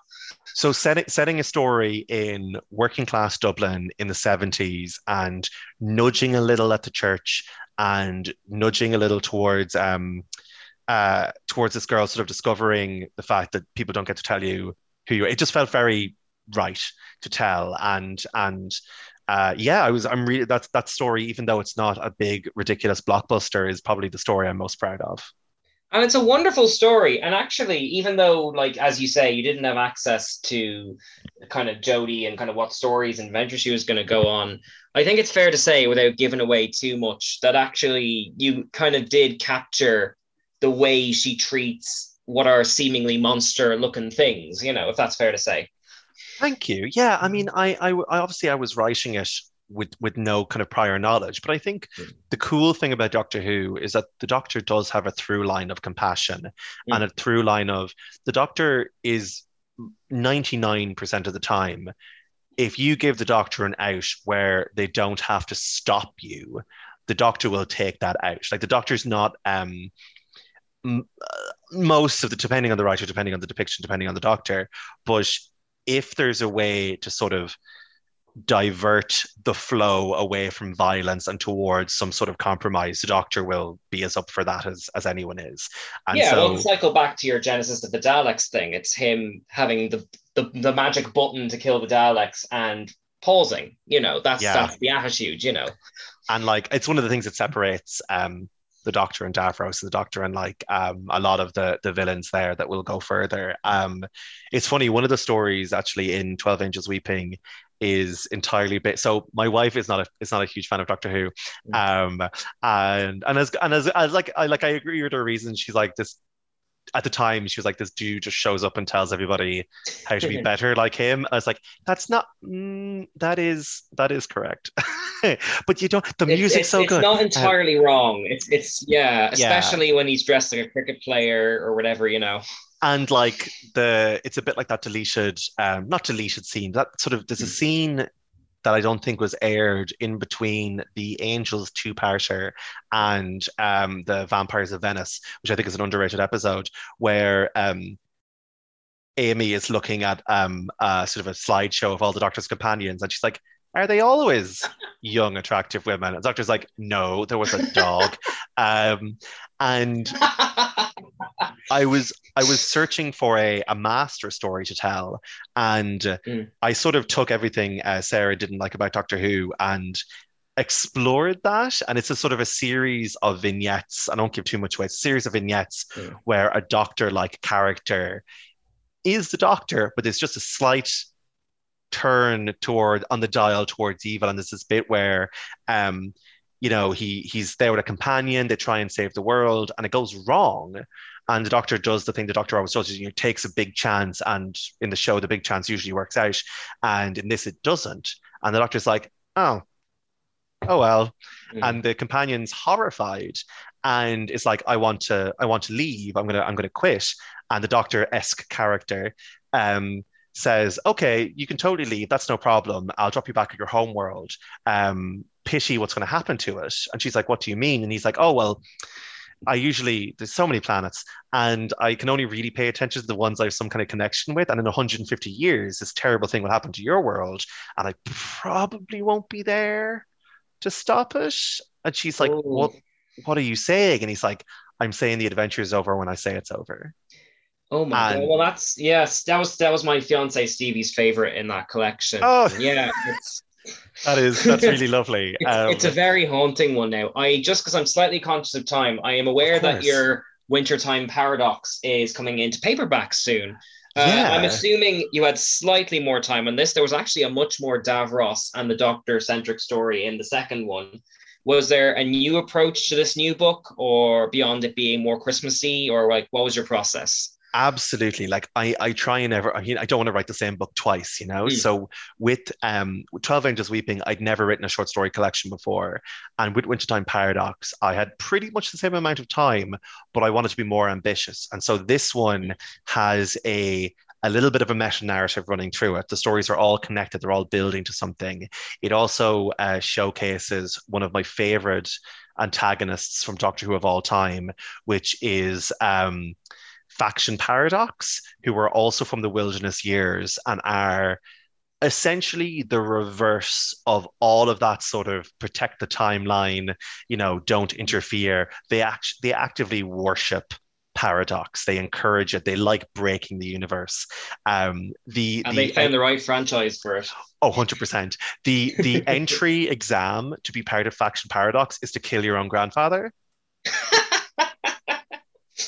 So setting setting a story in working class dublin in the 70s and nudging a little at the church and nudging a little towards um uh, towards this girl sort of discovering the fact that people don't get to tell you who you. It just felt very right to tell, and and uh, yeah, I was. I'm really that that story, even though it's not a big ridiculous blockbuster, is probably the story I'm most proud of. And it's a wonderful story. And actually, even though, like as you say, you didn't have access to kind of Jodie and kind of what stories and adventures she was going to go on, I think it's fair to say, without giving away too much, that actually you kind of did capture the way she treats what are seemingly monster looking things, you know, if that's fair to say. Thank you. Yeah, I mean, I, I, I obviously I was writing it with with no kind of prior knowledge, but I think mm. the cool thing about Doctor Who is that the Doctor does have a through line of compassion mm. and a through line of the Doctor is ninety nine percent of the time. If you give the Doctor an out where they don't have to stop you, the Doctor will take that out. Like the Doctor's not um most of the depending on the writer depending on the depiction depending on the doctor but if there's a way to sort of divert the flow away from violence and towards some sort of compromise the doctor will be as up for that as, as anyone is and yeah so, well cycle back to your genesis of the daleks thing it's him having the, the the magic button to kill the daleks and pausing. You know, that's Yeah. that's the attitude. You know. and like it's one of the things that separates um the Doctor and Davros, the Doctor and like um a lot of the the villains there that will go further. Um, it's funny. One of the stories actually in Twelve Angels Weeping is entirely bit. So my wife is not a is not a huge fan of Doctor Who, um, and and as and as, as like I like I agree with her reasons. She's like this. At the time, she was like, "This dude just shows up and tells everybody how to be better like him." I was like, "That's not. Mm, that is that is correct." but you don't. The It's- music's it's, so it's good. not entirely wrong. It's it's yeah, Yeah. especially when he's dressed like a cricket player or whatever. You know. and like the it's a bit like that deleted um not deleted scene that sort of there's a scene that I don't think was aired in between the Angels two-parter and um the Vampires of Venice which I think is an underrated episode where um Amy is looking at um uh sort of a slideshow of all the doctor's companions and she's like are they always young attractive women and the doctor's like no there was a dog um and I was I was searching for a, a master story to tell, and Mm. I sort of took everything uh, Sarah didn't like about Doctor Who and explored that. And it's a sort of a series of vignettes. I don't give too much away. It's a series of vignettes Mm. where a doctor-like character is the Doctor, but there's just a slight turn toward on the dial towards evil. And there's this bit where um you know he he's there with a companion they try and save the world and it goes wrong and the doctor does the thing the doctor always does you know, takes a big chance and in the show the big chance usually works out and in this it doesn't and the doctor's like oh oh well Mm. and the companion's horrified and it's like i want to i want to leave i'm gonna i'm gonna quit and the doctor-esque character um says okay you can totally leave that's no problem i'll drop you back at your home world um pity what's going to happen to it and she's like what do you mean and he's like oh well I usually there's so many planets, and I can only really pay attention to the ones I have some kind of connection with. And in 150 years, this terrible thing will happen to your world, and I probably won't be there to stop it. And she's like, Oh. "What? What are you saying?" And he's like, "I'm saying the adventure is over when I say it's over." Oh my And- god! Well, that's yes. That was that was my fiance Stevie's favorite in that collection. Oh. yeah, it's That is that's really lovely. it's, Um, it's a very haunting one now. I just because I'm slightly conscious of time, I am aware that your Wintertime Paradox is coming into paperback soon. Uh, Yeah. I'm assuming you had slightly more time on this. There was actually a much more Davros and the Doctor centric story in the second one. Was there a new approach to this new book, or beyond it being more Christmassy, or like what was your process? Absolutely. Like I, I try and never, I mean, I don't want to write the same book twice, you know? Mm. So with um 12 Angels Weeping, I'd never written a short story collection before. And with Wintertime Paradox, I had pretty much the same amount of time, but I wanted to be more ambitious. And so this one has a a little bit of a meta narrative running through it. The stories are all connected, they're all building to something. It also uh, showcases one of my favorite antagonists from Doctor Who of all time, which is um Faction Paradox, who are also from the Wilderness Years and are essentially the reverse of all of that sort of protect the timeline, you know, don't interfere. They act they actively worship paradox. They encourage it. They like breaking the universe. Um, the And the they found the right franchise for it. Oh, 100%. The the entry exam to be part of Faction Paradox is to kill your own grandfather.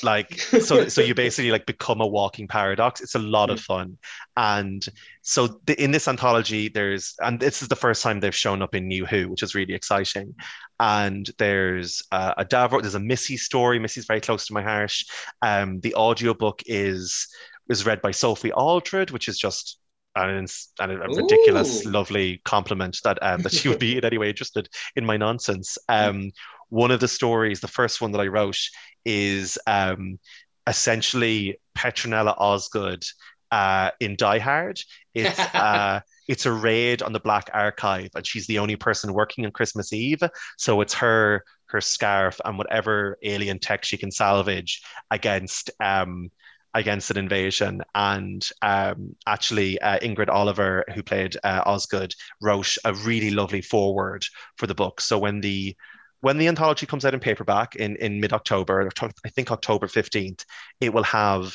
like so so you basically like become a walking paradox. It's a lot of fun. And so the, in this anthology there's and this is the first time they've shown up in New Who, which is really exciting. And there's uh, a Davro, there's a Missy story. Missy's very close to my heart. Um the audiobook is is read by Sophie Aldred, which is just an, an, a ridiculous, Ooh. lovely compliment that um, that she would be in any way interested in my nonsense. Um, one of the stories, the first one that I wrote, is um, essentially Petronella Osgood uh, in Die Hard. It's uh, it's a raid on the Black Archive, and she's the only person working on Christmas Eve. So it's her, her scarf, and whatever alien tech she can salvage against um, against an invasion. And um, actually, uh, Ingrid Oliver, who played uh, Osgood, wrote a really lovely foreword for the book. So when the when the anthology comes out in paperback in, in mid October, I think October 15th, it will have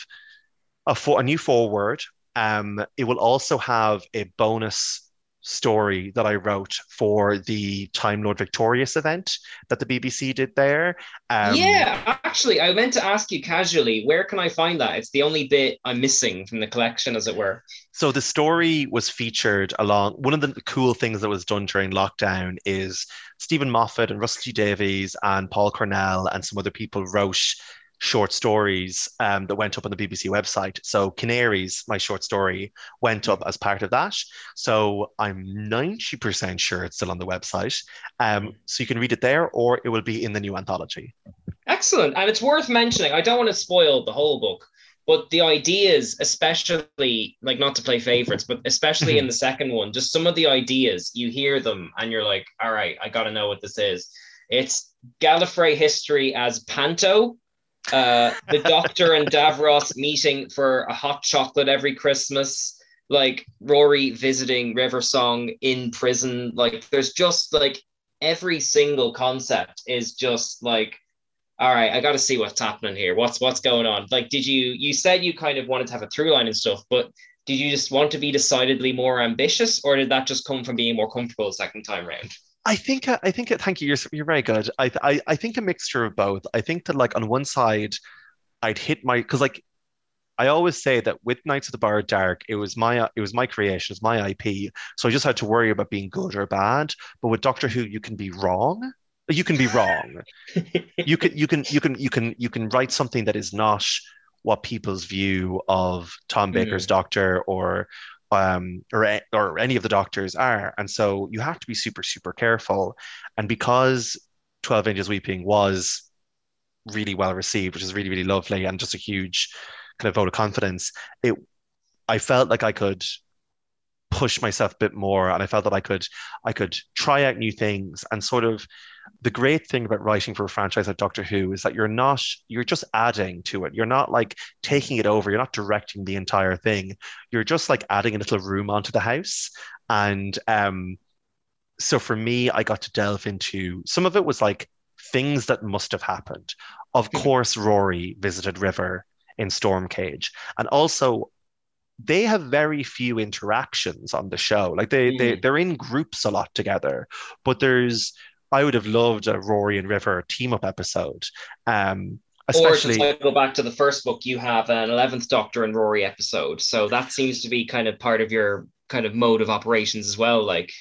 a, for, a new foreword. Um, it will also have a bonus story that I wrote for the Time Lord Victorious event that the BBC did there. Um, yeah, actually, I meant to ask you casually, where can I find that? It's the only bit I'm missing from the collection, as it were. So the story was featured along. One of the cool things that was done during lockdown is Steven Moffat and Russell T Davies and Paul Cornell and some other people wrote short stories um, that went up on the BBC website. So Canaries, my short story, went up as part of that. So I'm 90% sure it's still on the website. Um, so you can read it there or it will be in the new anthology. Excellent. And it's worth mentioning, I don't want to spoil the whole book, but the ideas, especially like not to play favorites, but especially in the second one, just some of the ideas, you hear them and you're like, all right, I got to know what this is. It's Gallifrey history as Panto, uh, the Doctor and Davros meeting for a hot chocolate every Christmas, like Rory visiting River Song in prison. Like there's just like every single concept is just like, all right, I got to see what's happening here. What's what's going on? Like, did you you said you kind of wanted to have a through line and stuff, but did you just want to be decidedly more ambitious, or did that just come from being more comfortable second time round? I think uh, I think thank you. You're you're very good. I, I I think a mixture of both. I think that like on one side, I'd hit my because like I always say that with Knights of the Borrowed Dark, it was my it was my creation, it's my IP. So I just had to worry about being good or bad. But with Doctor Who, you can be wrong. You can be wrong. you can you can you can you can you can write something that is not what people's view of Tom Baker's mm. Doctor or um, or, or any of the doctors are. And so you have to be super, super careful. And because 12 Angels Weeping was really well received, which is really, really lovely and just a huge kind of vote of confidence, it I felt like I could push myself a bit more and I felt that I could I could try out new things and sort of the great thing about writing for a franchise like Doctor Who is that you're not you're just adding to it. You're not like taking it over. You're not directing the entire thing. You're just like adding a little room onto the house. And um, so for me, I got to delve into some of it was like things that must have happened. Of hmm. course, Rory visited River in Stormcage, and also they have very few interactions on the show. Like they, mm. they hmm. they're in groups a lot together, but there's I would have loved a Rory and River team up episode. Um, especially or to go back to the first book, you have an Eleventh Doctor and Rory episode, so that seems to be kind of part of your kind of mode of operations as well. Like,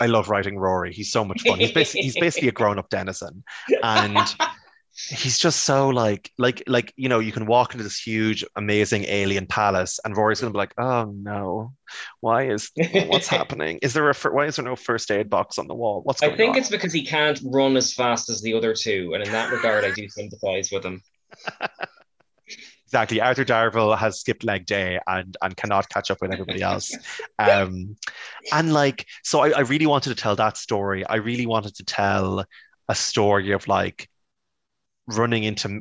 I love writing Rory. He's so much fun. He's basically he's basically a grown up denizen, and he's just so like like like you know you can walk into this huge amazing alien palace and Rory's gonna be like oh no. Why is what's happening? Is there a why is there no first aid box on the wall? What's I think on? it's because he can't run as fast as the other two and in that regard I do sympathize with him. Exactly. Arthur Darvill has skipped leg day and and cannot catch up with everybody else. Um and like so I, I really wanted to tell that story. I really wanted to tell a story of like running into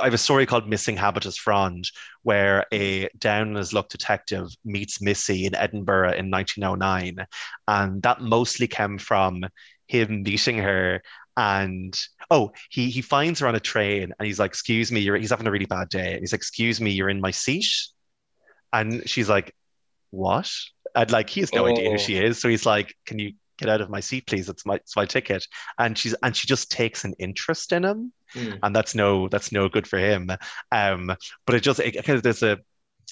I have a story called Missing Habitus Frond, where a down on his luck detective meets Missy in Edinburgh in 1909. And that mostly came from him meeting her and oh he he finds her on a train and he's like excuse me you're he's having a really bad day and he's like excuse me you're in my seat and she's like what and like he has no oh. idea who she oh. is so he's like can you get out of my seat please it's my it's my ticket and she's and she just takes an interest in him mm. and that's no that's no good for him um but it just it, there's a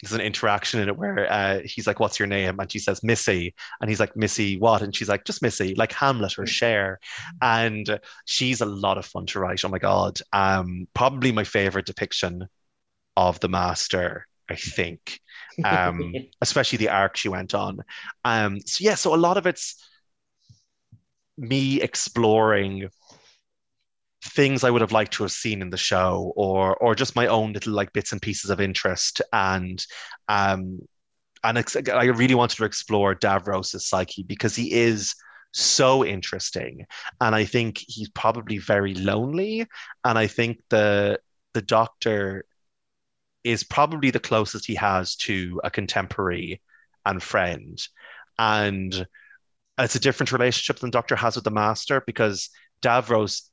there's an interaction in it where uh, he's like, "What's your name?" and she says, "Missy," and he's like, "Missy what?" and she's like, "Just Missy, like Hamlet or Cher," and she's a lot of fun to write. Oh my god, um, probably my favorite depiction of the master. I think, um, especially the arc she went on. Um, so yeah, so a lot of it's me exploring things I would have liked to have seen in the show, or or just my own little like bits and pieces of interest, and um, and ex- I really wanted to explore Davros's psyche because he is so interesting, and I think he's probably very lonely, and I think the the Doctor is probably the closest he has to a contemporary and friend, and it's a different relationship than Doctor has with the Master because Davros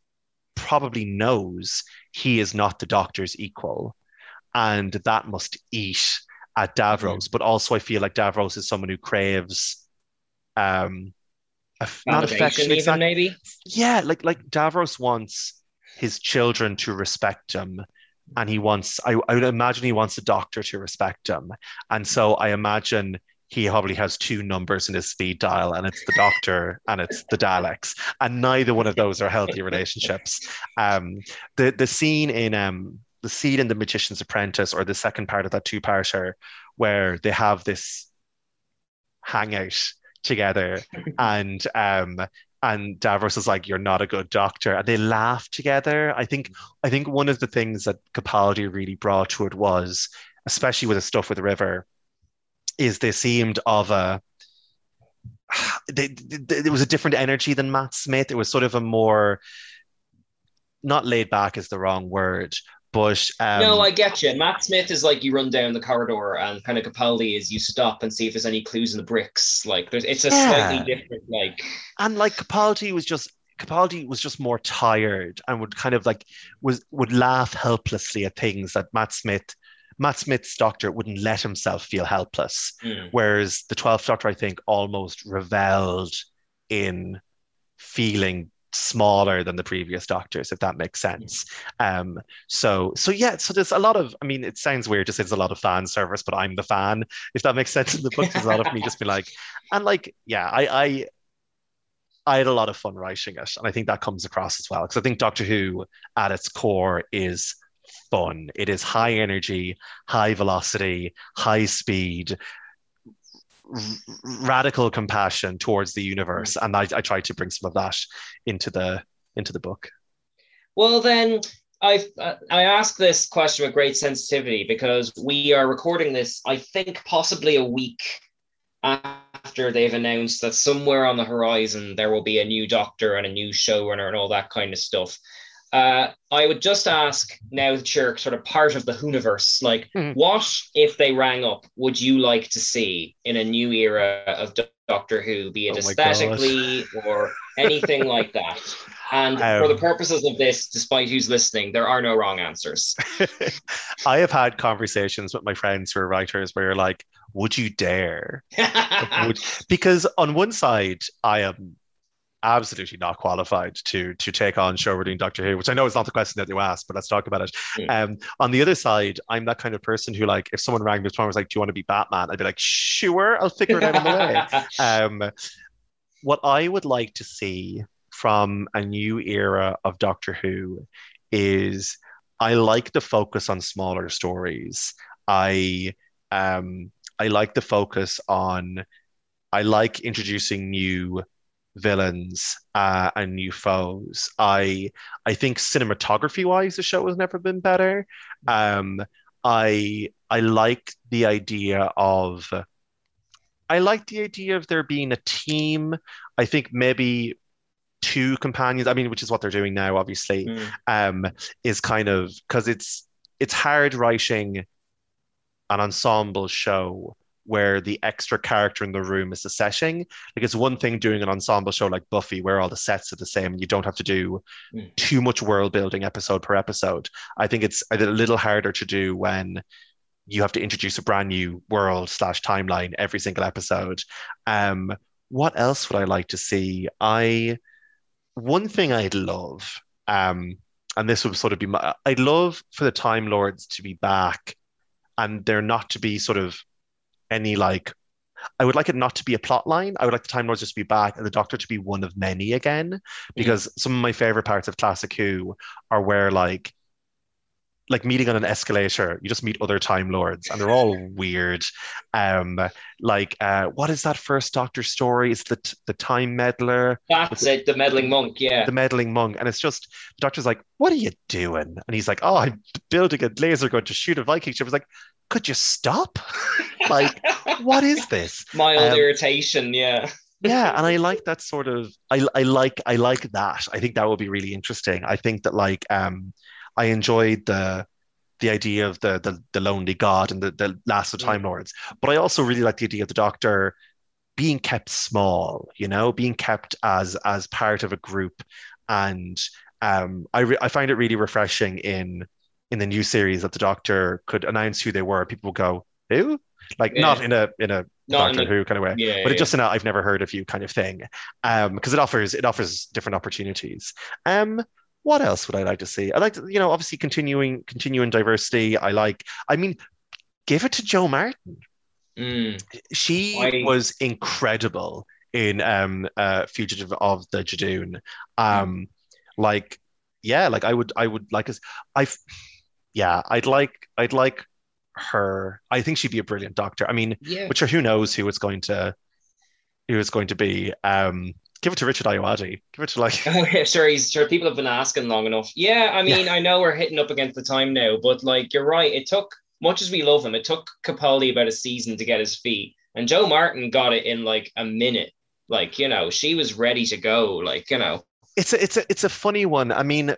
probably knows he is not the Doctor's equal, and that must eat at Davros. Mm-hmm. But also, I feel like Davros is someone who craves um, not affection, even maybe. yeah, like like Davros wants his children to respect him, and he wants. I, I would imagine he wants a doctor to respect him, and so I imagine he probably has two numbers in his speed dial, and it's the doctor and it's the Daleks, and neither one of those are healthy relationships. Um, the the scene in um the scene in The Magician's Apprentice, or the second part of that two-parter, where they have this hangout together, and um and Davros is like, "You're not a good doctor," and they laugh together. I think I think one of the things that Capaldi really brought to it was, especially with the stuff with the River, is they seemed of a they, they, there was a different energy than Matt Smith. It was sort of a more not laid back is the wrong word, but um, no, I get you. Matt Smith is like you run down the corridor, and kind of Capaldi is you stop and see if there's any clues in the bricks. Like there's, it's a Yeah. slightly different. Like and like Capaldi was just Capaldi was just more tired and would kind of like was would laugh helplessly at things that Matt Smith Matt Smith's doctor wouldn't let himself feel helpless. mm, Whereas the 12th Doctor, I think, almost reveled in feeling smaller than the previous doctors, if that makes sense. Um, so so yeah, so there's a lot of, I mean, it sounds weird to say there's a lot of fan service, but I'm the fan, if that makes sense in the book. There's a lot of me just be like, and like, yeah, I I I had a lot of fun writing it, and I think that comes across as well. Because I think Doctor Who at its core is fun. It is high energy, high velocity, high speed, r- radical compassion towards the universe, and I, I tried to bring some of that into the into the book. well then. I uh, I ask this question with great sensitivity because we are recording this. I think possibly a week after they've announced that somewhere on the horizon there will be a new doctor and a new showrunner and all that kind of stuff. Uh, I would just ask now that you're sort of part of the Whoniverse, like Hmm. what if they rang up would you like to see in a new era of Do- Doctor Who, be it Oh aesthetically or anything like that? And for the Um, purposes of this, despite who's listening, there are no wrong answers. I have had conversations with my friends who are writers where you're like, would you dare? Would- because on one side, I am absolutely not qualified to to take on showrunning Doctor Who, which I know is not the question that you asked, but let's talk about it. Um, on the other side, I'm that kind of person who, like, if someone rang me tomorrow and was like, "Do you want to be Batman?" I'd be like, "Sure, I'll figure it out on the way." Um, what I would like to see from a new era of Doctor Who is I like the focus on smaller stories. I um, I like the focus on I like introducing new villains uh, and new foes. I I think cinematography wise, the show has never been better. Um, I I like the idea of I like the idea of there being a team. I think maybe two companions. I mean, which is what they're doing now, obviously. Mm. Um, is kind of because it's it's hard writing an ensemble show where the extra character in the room is the setting. Like it's one thing doing an ensemble show like Buffy where all the sets are the same and you don't have to do Mm. too much world building episode per episode. I think it's a little harder to do when you have to introduce a brand new world slash timeline every single episode. Um, what else would I like to see? I one thing I'd love, um, and this would sort of be my, I'd love for the Time Lords to be back, and there not to be sort of any like. I would like it not to be a plot line. I would like the Time Lords just to be back and the Doctor to be one of many again. Mm. Because some of my favorite parts of Classic Who are where like like meeting on an escalator, you just meet other Time Lords, and they're all weird. Um, like uh, what is that first Doctor story? Is the the Time Meddler, That's it, the meddling monk, yeah. the meddling monk, and it's just the Doctor's like, "What are you doing?" And he's like, "Oh, I'm building a laser gun to shoot a Viking ship." I was like, "Could you stop? like, what is this?" Mild Um, irritation, yeah. yeah and i like that sort of I, I like i like that i think that would be really interesting i think that like um i enjoyed the the idea of the the, the lonely god and the, the last of time lords but i also really like the idea of the doctor being kept small you know being kept as as part of a group and um i re- i find it really refreshing in in the new series that the doctor could announce who they were people would go who like Yeah. not in a in a Not in Doctor Who kind of way. Yeah, but yeah. it just in a I've never heard of you kind of thing. Um, because it offers it offers different opportunities. Um, what else would I like to see? I like to, you know, obviously continuing continuing diversity. I like, I mean, give it to Jo Martin. Mm. She Why- was incredible in um uh Fugitive of the Judoon. Um, like, yeah, like I would I would like us I've yeah, I'd like I'd like her. I think she'd be a brilliant doctor. I mean, Yeah. but sure, who knows who it's going to who it's going to be. Um, give it to Richard Ayoade. Give it to like Oh, yeah, sure. He's sure people have been asking long enough. Yeah, I mean, I know we're hitting up against the time now, but like you're right. It took much as we love him, it took Capaldi about a season to get his feet, and Jo Martin got it in like a minute. Like you know, she was ready to go. Like you know, it's a it's a it's a funny one. I mean,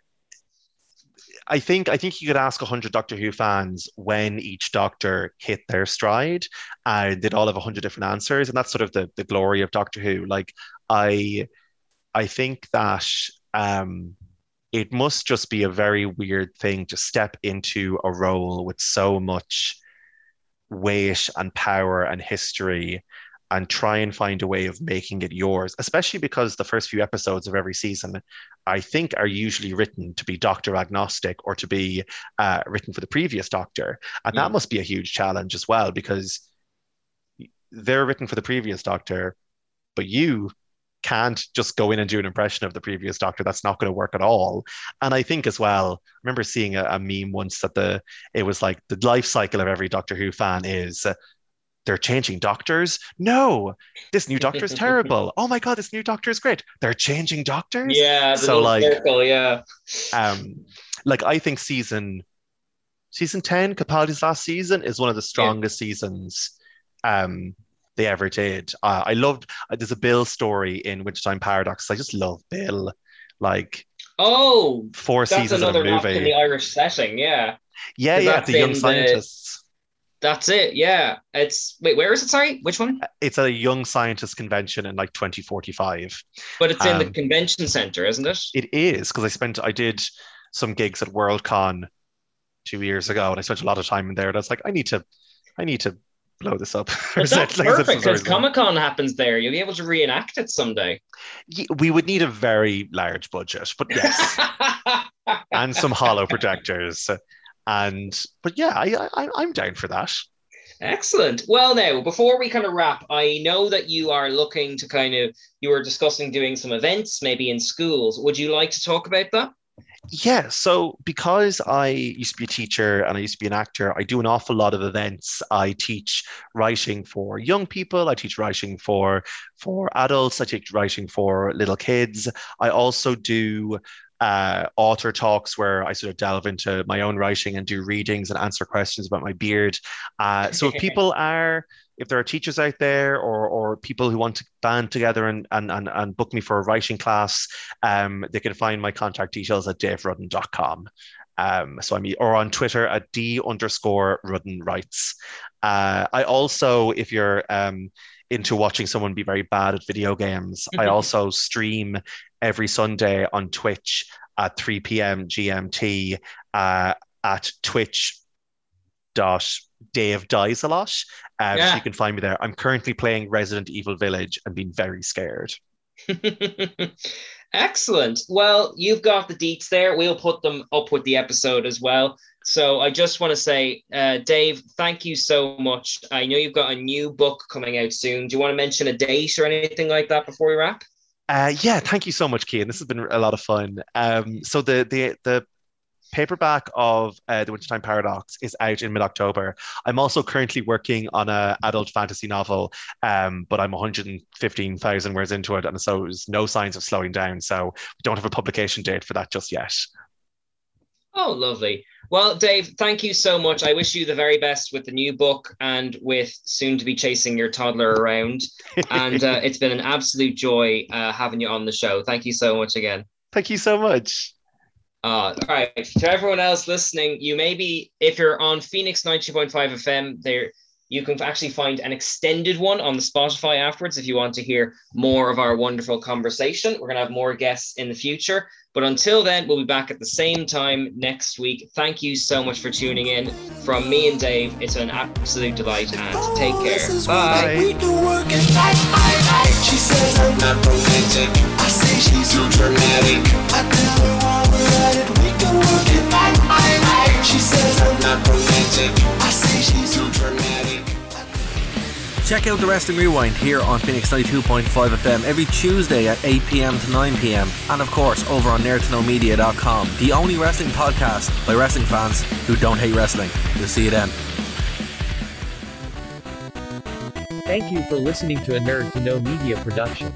I think I think you could ask hundred Doctor Who fans when each Doctor hit their stride, and they'd all have hundred different answers, and that's sort of the the glory of Doctor Who. Like I, I think that um, it must just be a very weird thing to step into a role with so much weight and power and history and try and find a way of making it yours, especially because the first few episodes of every season, I think, are usually written to be doctor agnostic or to be uh, written for the previous doctor. And that Mm. must be a huge challenge as well because they're written for the previous doctor, but you can't just go in and do an impression of the previous doctor. That's not going to work at all. And I think as well, I remember seeing a, a meme once that the it was like the life cycle of every Doctor Who fan is they're changing doctors. No, this new doctor is terrible. Oh my god, this new doctor is great. They're changing doctors. yeah. So, like- circle, yeah, Um, like I think season season ten, Capaldi's last season, is one of the strongest seasons um they ever did. Uh, I loved. Uh, there's a Bill story in Wintertime Paradox. I just love Bill. Like Oh, four seasons of a rock in the Irish setting. Yeah, yeah, yeah, the young the- scientists. That's it. Yeah, it's wait, where is it? Sorry, which one? It's a young scientist convention in like 2045. But it's in the Um, convention center, isn't it? It is because I spent I did some gigs at Worldcon two years ago, and I spent a lot of time in there. And I was like, I need to, I need to blow this up. But that's Like, perfect because Comic Con happens there. You'll be able to reenact it someday. We would need a very large budget, but yes, and some hollow projectors, and but yeah, I, I I'm down for that. Excellent. Well, now, before we kind of wrap, I know that you are looking to kind of, you were discussing doing some events, maybe in schools. Would you like to talk about that? Yeah, so because I used to be a teacher and I used to be an actor, I do an awful lot of events. I teach writing for young people, I teach writing for for adults, I teach writing for little kids. I also do uh, author talks where I sort of delve into my own writing and do readings and answer questions about my beard. Uh, so if people are if there are teachers out there or, or people who want to band together and, and, and, and book me for a writing class, um, they can find my contact details at daverudden.com. Um, so I'm or on Twitter at d underscore Rudden writes. Uh, I also, if you're um, into watching someone be very bad at video games, I also stream every Sunday on Twitch at 3 p.m. GMT uh, at Twitch dot Dave dies a lot. Um, Yeah. So you can find me there. I'm currently playing Resident Evil Village and being very scared. Excellent. Well, you've got the deets there. We'll put them up with the episode as well. So I just want to say, uh, Dave, thank you so much. I know you've got a new book coming out soon. Do you want to mention a date or anything like that before we wrap? Uh, yeah, thank you so much, Kian. This has been a lot of fun. Um, so the the the paperback of uh, the Wintertime Paradox is out in mid-October. I'm also currently working on a adult fantasy novel, um, but I'm 115,000 words into it, and so there's no signs of slowing down. So we don't have a publication date for that just yet. Oh, lovely. Well, Dave, thank you so much. I wish you the very best with the new book and with soon to be chasing your toddler around. And uh, it's been an absolute joy uh, having you on the show. Thank you so much again. Thank you so much. Uh, all right. To everyone else listening, you maybe, if you're on Phoenix 90.5 FM, there You can actually find an extended one on the Spotify afterwards if you want to hear more of our wonderful conversation. We're going to have more guests in the future. But until then, we'll be back at the same time next week. Thank you so much for tuning in. From me and Dave, it's an absolute delight and take oh, care. Bye. She says I'm not romantic. I say she's too dramatic. I tell her while we're it, we can work it night. She says I'm not romantic. Check out the Wrestling Rewind here on Phoenix 92.5 FM every Tuesday at 8 pm to 9 pm. And of course, over on nerdtoknowmedia.com, the only wrestling podcast by wrestling fans who don't hate wrestling. We'll see you then. Thank you for listening to a Nerd to Know Media production.